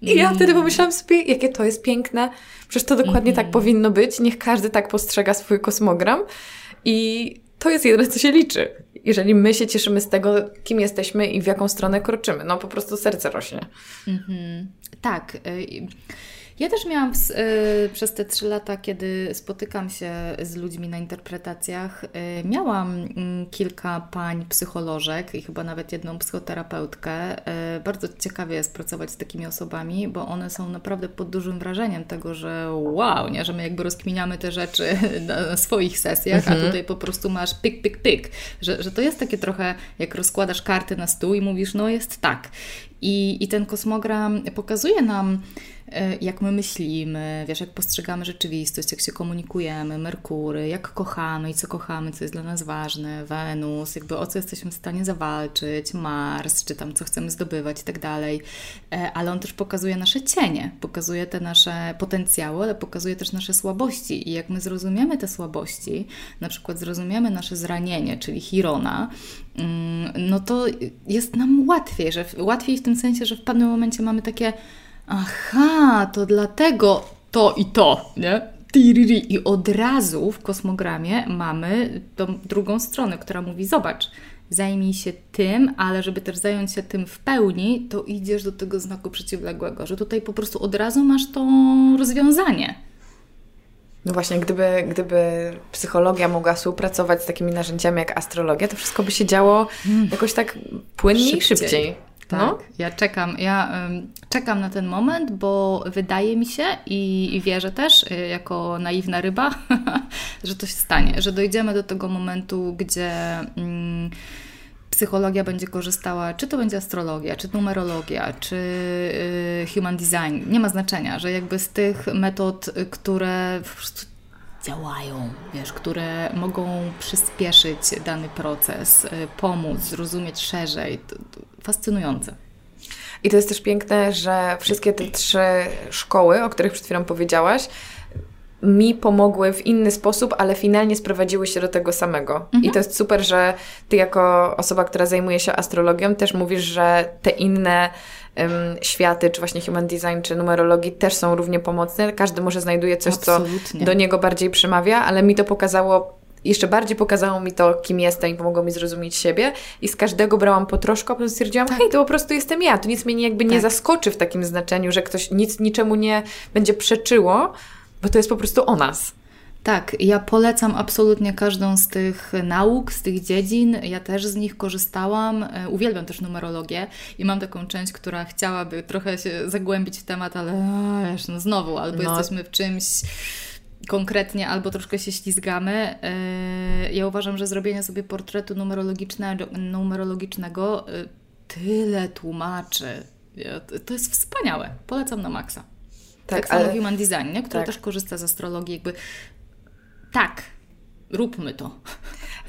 I ja wtedy pomyślałam sobie, jakie to jest piękne. Przecież to dokładnie tak powinno być. Niech każdy tak postrzega swój kosmogram. I to jest jedyne, co się liczy. Jeżeli my się cieszymy z tego, kim jesteśmy i w jaką stronę kroczymy. No po prostu serce rośnie. Mhm. Tak. Ja też miałam w, y, przez te trzy lata, kiedy spotykam się z ludźmi na interpretacjach, y, miałam y, kilka pań psycholożek i chyba nawet jedną psychoterapeutkę. Y, bardzo ciekawie jest pracować z takimi osobami, bo one są naprawdę pod dużym wrażeniem tego, że wow, nie, że my jakby rozkminiamy te rzeczy na swoich sesjach, mhm. a tutaj po prostu masz pyk, pyk, pyk. Że, że to jest takie trochę, jak rozkładasz karty na stół i mówisz, no jest tak. I, i ten kosmogram pokazuje nam, jak my myślimy, wiesz, jak postrzegamy rzeczywistość, jak się komunikujemy, Merkury, jak kochamy i co kochamy, co jest dla nas ważne, Wenus, jakby o co jesteśmy w stanie zawalczyć, Mars, czy tam co chcemy zdobywać i tak dalej. E, ale on też pokazuje nasze cienie, pokazuje te nasze potencjały, ale pokazuje też nasze słabości. I jak my zrozumiemy te słabości, na przykład zrozumiemy nasze zranienie, czyli Chirona, mm, no to jest nam łatwiej, że łatwiej w tym sensie, że w pewnym momencie mamy takie aha, to dlatego to i to, nie? I od razu w kosmogramie mamy tą drugą stronę, która mówi: Zobacz, zajmij się tym, ale żeby też zająć się tym w pełni, to idziesz do tego znaku przeciwległego, że tutaj po prostu od razu masz to rozwiązanie. No właśnie, gdyby, gdyby psychologia mogła współpracować z takimi narzędziami jak astrologia, to wszystko by się działo hmm. jakoś tak płynniej szybciej. szybciej. Tak, no? ja czekam. Ja um, czekam na ten moment, bo wydaje mi się i, i wierzę też, y, jako naiwna ryba, że to się stanie, że dojdziemy do tego momentu, gdzie. Um, psychologia będzie korzystała, czy to będzie astrologia, czy numerologia, czy y, human design, nie ma znaczenia, że jakby z tych metod, które prostu działają, wiesz, które mogą przyspieszyć dany proces, y, pomóc, zrozumieć szerzej. Fascynujące. I to jest też piękne, że wszystkie te trzy szkoły, o których przed chwilą powiedziałaś, mi pomogły w inny sposób, ale finalnie sprowadziły się do tego samego. Mhm. I to jest super, że ty jako osoba, która zajmuje się astrologią, też mówisz, że te inne um, światy, czy właśnie human design, czy numerologii też są równie pomocne. Każdy może znajduje coś, Absolutnie. co do niego bardziej przemawia, ale mi to pokazało jeszcze bardziej pokazało mi to, kim jestem i pomogło mi zrozumieć siebie i z każdego brałam po troszkę, a potem stwierdziłam, tak. hej, to po prostu jestem ja, to nic mnie jakby nie tak. zaskoczy w takim znaczeniu, że ktoś nic niczemu nie będzie przeczyło, bo to jest po prostu o nas. Tak, ja polecam absolutnie każdą z tych nauk, z tych dziedzin. Ja też z nich korzystałam. E, uwielbiam też numerologię i mam taką część, która chciałaby trochę się zagłębić w temat, ale wiesz, no znowu, albo no. jesteśmy w czymś konkretnie, albo troszkę się ślizgamy. E, ja uważam, że zrobienie sobie portretu numerologicznego, numerologicznego e, tyle tłumaczy. To jest wspaniałe. Polecam na maksa. Tak, tak ale... Human Design, nie? który tak. też korzysta z astrologii. Jakby tak, róbmy to.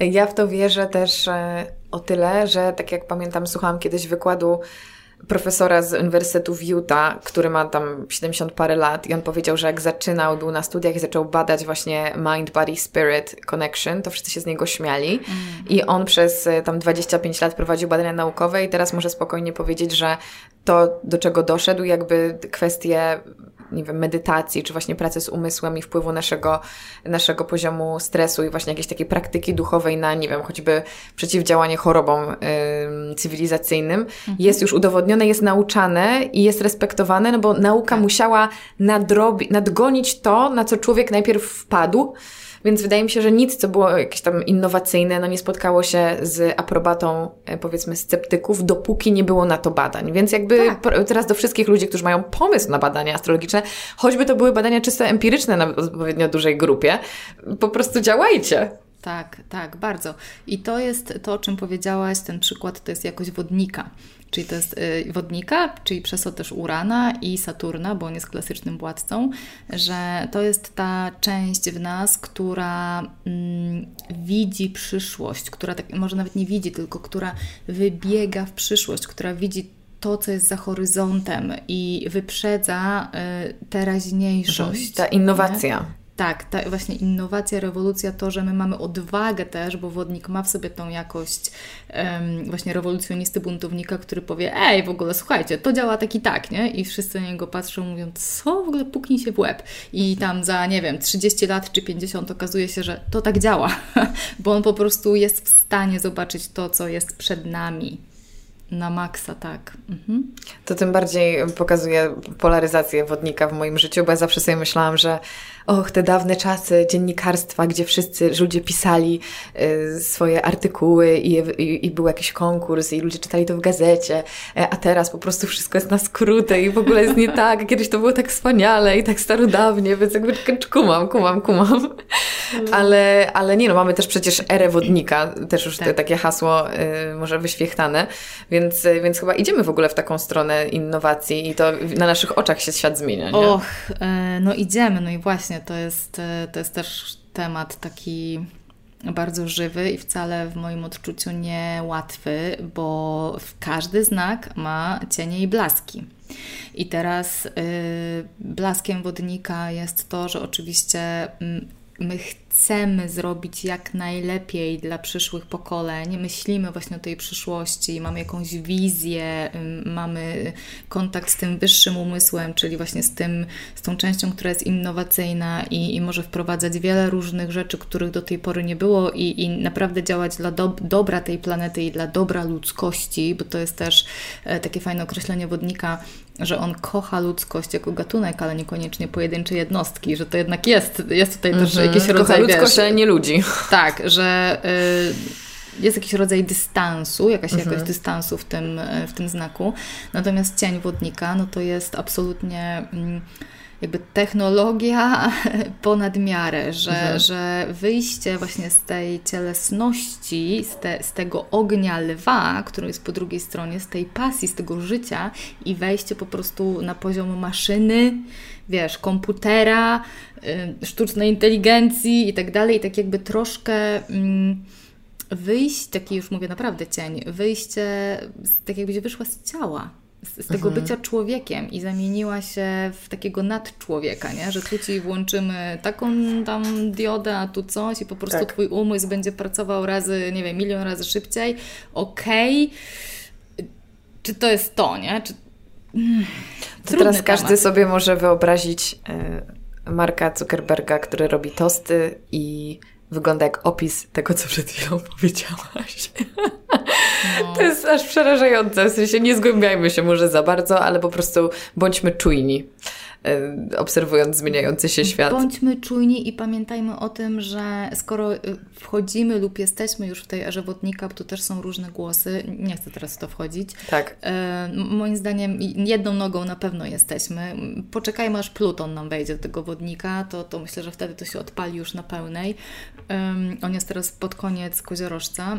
Ja w to wierzę też e, o tyle, że tak jak pamiętam, słuchałam kiedyś wykładu profesora z Uniwersytetu w Utah, który ma tam 70 parę lat i on powiedział, że jak zaczynał, był na studiach i zaczął badać właśnie mind, body, spirit connection, to wszyscy się z niego śmiali mm. i on przez e, tam 25 lat prowadził badania naukowe i teraz może spokojnie powiedzieć, że to, do czego doszedł, jakby kwestie nie wiem, medytacji, czy właśnie pracy z umysłem i wpływu naszego, naszego poziomu stresu i właśnie jakiejś takiej praktyki duchowej na, nie wiem, choćby przeciwdziałanie chorobom yy, cywilizacyjnym, mhm. jest już udowodnione, jest nauczane i jest respektowane, no bo nauka tak. musiała nadrobić, nadgonić to, na co człowiek najpierw wpadł, więc wydaje mi się, że nic, co było jakieś tam innowacyjne, no nie spotkało się z aprobatą, e, powiedzmy, sceptyków, dopóki nie było na to badań. Więc jakby tak. teraz do wszystkich ludzi, którzy mają pomysł na badania astrologiczne, choćby to były badania czysto empiryczne na odpowiednio dużej grupie, po prostu działajcie. Tak, tak, bardzo. I to jest to, o czym powiedziałaś, ten przykład to jest jakość wodnika. Czyli to jest y, wodnika, czyli przez to też Urana i Saturna, bo on jest klasycznym władcą, że to jest ta część w nas, która mm, widzi przyszłość, która tak, może nawet nie widzi, tylko która wybiega w przyszłość, która widzi to, co jest za horyzontem i wyprzedza y, teraźniejszość. Mhm. Ta innowacja. Nie? Tak, ta właśnie innowacja, rewolucja, to, że my mamy odwagę też, bo wodnik ma w sobie tą jakość um, właśnie rewolucjonisty, buntownika, który powie, ej, w ogóle słuchajcie, to działa tak i tak, nie? I wszyscy na niego patrzą, mówiąc, co w ogóle puknij się w łeb. I tam za, nie wiem, 30 lat czy 50 okazuje się, że to tak działa, bo on po prostu jest w stanie zobaczyć to, co jest przed nami. Na maksa, tak. Mhm. To tym bardziej pokazuje polaryzację wodnika w moim życiu, bo ja zawsze sobie myślałam, że och, te dawne czasy dziennikarstwa, gdzie wszyscy ludzie pisali y, swoje artykuły i, i, i, był jakiś konkurs i ludzie czytali to w gazecie, e, a teraz po prostu wszystko jest na skróty i w ogóle jest nie tak. Kiedyś to było tak wspaniale i tak starodawnie, więc jakby kumam, kumam, kumam. Ale, ale nie no, mamy też przecież erę wodnika, też już tak. te, takie hasło y, może wyświechtane, więc, więc chyba idziemy w ogóle w taką stronę innowacji i to na naszych oczach się świat zmienia. Nie? Och, e, no idziemy, no i właśnie to jest, e, to jest też temat taki bardzo żywy i wcale w moim odczuciu nie łatwy, bo każdy znak ma cienie i blaski. I teraz y, blaskiem wodnika jest to, że oczywiście mm, my chcemy zrobić jak najlepiej dla przyszłych pokoleń, myślimy właśnie o tej przyszłości, mamy jakąś wizję, mamy kontakt z tym wyższym umysłem, czyli właśnie z, tym, z tą częścią, która jest innowacyjna i, i może wprowadzać wiele różnych rzeczy, których do tej pory nie było i, i naprawdę działać dla do, dobra tej planety i dla dobra ludzkości, bo to jest też e, takie fajne określenie wodnika, że on kocha ludzkość jako gatunek, ale niekoniecznie pojedyncze jednostki, że to jednak jest, jest tutaj też mm -hmm. jakiś rodzaj ludzkość, ale nie ludzi. Tak, że y, jest jakiś rodzaj dystansu, jakaś mhm. jakość dystansu w tym, w tym znaku. Natomiast cień wodnika, no to jest absolutnie mm, jakby technologia ponad miarę, że, mhm. że wyjście właśnie z tej cielesności, z, te, z tego ognia lwa, który jest po drugiej stronie, z tej pasji, z tego życia i wejście po prostu na poziom maszyny, wiesz, komputera, y, sztucznej inteligencji i tak dalej, i tak jakby troszkę mm, wyjść, taki już mówię naprawdę cień, wyjście, tak jakbyś wyszła z ciała, z, z tego mhm. bycia człowiekiem i zamieniła się w takiego nadczłowieka, nie? że tu Ci włączymy taką tam diodę, a tu coś i po prostu tak. Twój umysł będzie pracował razy, nie wiem, milion razy szybciej. Okej. Okay. Czy to jest to, nie? Czy to teraz każdy sobie może wyobrazić y, Marka Zuckerberga, który robi tosty i wygląda jak opis tego, co przed chwilą powiedziałaś. No. To jest aż przerażające. W sensie nie zgłębiajmy się może za bardzo, ale po prostu bądźmy czujni. Y, obserwując zmieniający się świat. Bądźmy czujni i pamiętajmy o tym, że skoro y, wchodzimy lub jesteśmy już w tej erze wodnika, to też są różne głosy, nie chcę teraz w to wchodzić. Tak. E, moim zdaniem jedną nogą na pewno jesteśmy. Poczekajmy aż Pluton nam wejdzie do tego wodnika, to, to myślę, że wtedy to się odpali już na pełnej. on jest teraz pod koniec koziorożca.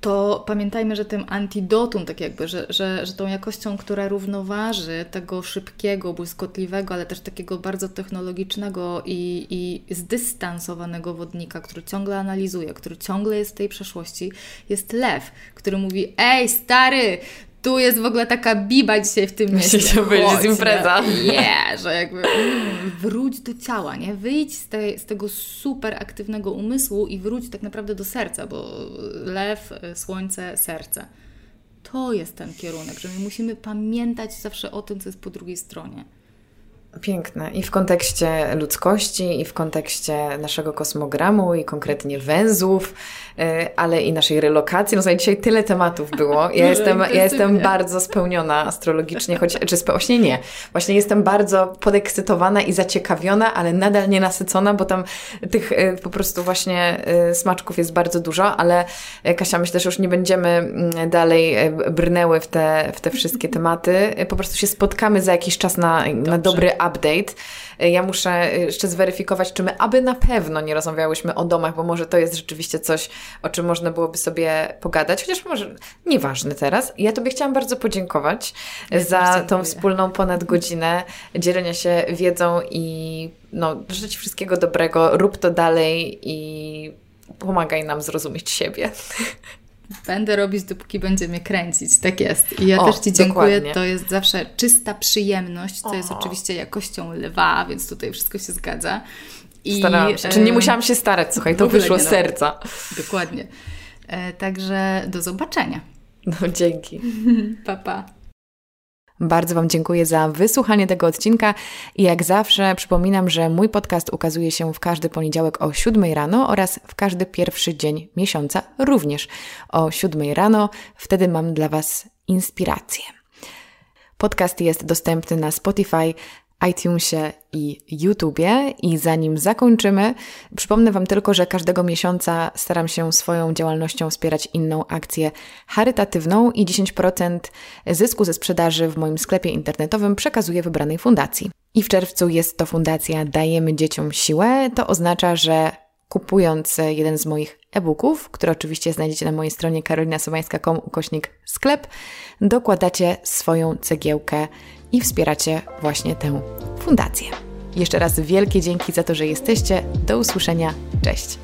To pamiętajmy, że tym antidotum, tak jakby, że, że, że tą jakością, która równoważy tego szybkiego, błyskotliwego, ale też takiego bardzo technologicznego i, i zdystansowanego wodnika, który ciągle analizuje, który ciągle jest w tej przeszłości, jest lew, który mówi: Ej, stary, tu jest w ogóle taka biba dzisiaj w tym mieście. Musicie powiedzieć impreza. Nie, yeah, że jakby mm, wróć do ciała, nie? Wyjdź z, tej, z tego super aktywnego umysłu i wróć tak naprawdę do serca, bo lew, słońce, serce. To jest ten kierunek, że my musimy pamiętać zawsze o tym, co jest po drugiej stronie. Piękne. I w kontekście ludzkości, i w kontekście naszego kosmogramu, i konkretnie węzłów, y, ale i naszej relokacji. No dzisiaj tyle tematów było. Ja jestem, ja jestem bardzo spełniona astrologicznie, choć czy właśnie nie. Właśnie jestem bardzo podekscytowana i zaciekawiona, ale nadal nie nasycona, bo tam tych y, po prostu właśnie y, smaczków jest bardzo dużo, ale Kasia, myślę, że już nie będziemy mm, dalej brnęły w te, w te wszystkie tematy. Po prostu się spotkamy za jakiś czas na, na dobry update. Ja muszę jeszcze zweryfikować, czy my aby na pewno nie rozmawiałyśmy o domach, bo może to jest rzeczywiście coś, o czym można byłoby sobie pogadać, chociaż może nieważne teraz. Ja Tobie chciałam bardzo podziękować ja za tą wspólną ponad godzinę dzielenia się wiedzą i no, życzę Ci wszystkiego dobrego, rób to dalej i pomagaj nam zrozumieć siebie. Będę robić, dopóki będzie mnie kręcić. Tak jest. I ja o, też Ci dziękuję. Dokładnie. To jest zawsze czysta przyjemność, co o. jest oczywiście jakością lwa, więc tutaj wszystko się zgadza. I, Starałam się. Czy nie musiałam się starać, słuchaj, to wyszło z no. serca. Dokładnie. E, także do zobaczenia. No dzięki. pa, pa. Bardzo Wam dziękuję za wysłuchanie tego odcinka i jak zawsze przypominam, że mój podcast ukazuje się w każdy poniedziałek o 7 rano oraz w każdy pierwszy dzień miesiąca również o 7 rano. Wtedy mam dla Was inspirację. Podcast jest dostępny na Spotify, iTunesie i YouTubie. I zanim zakończymy, przypomnę Wam tylko, że każdego miesiąca staram się swoją działalnością wspierać inną akcję charytatywną i 10% zysku ze sprzedaży w moim sklepie internetowym przekazuję wybranej fundacji. I w czerwcu jest to fundacja Dajemy Dzieciom Siłę. To oznacza, że kupując jeden z moich e-booków, które oczywiście znajdziecie na mojej stronie karolinasomańska.com ukośnik sklep, dokładacie swoją cegiełkę i wspieracie właśnie tę fundację. Jeszcze raz wielkie dzięki za to, że jesteście. Do usłyszenia. Cześć.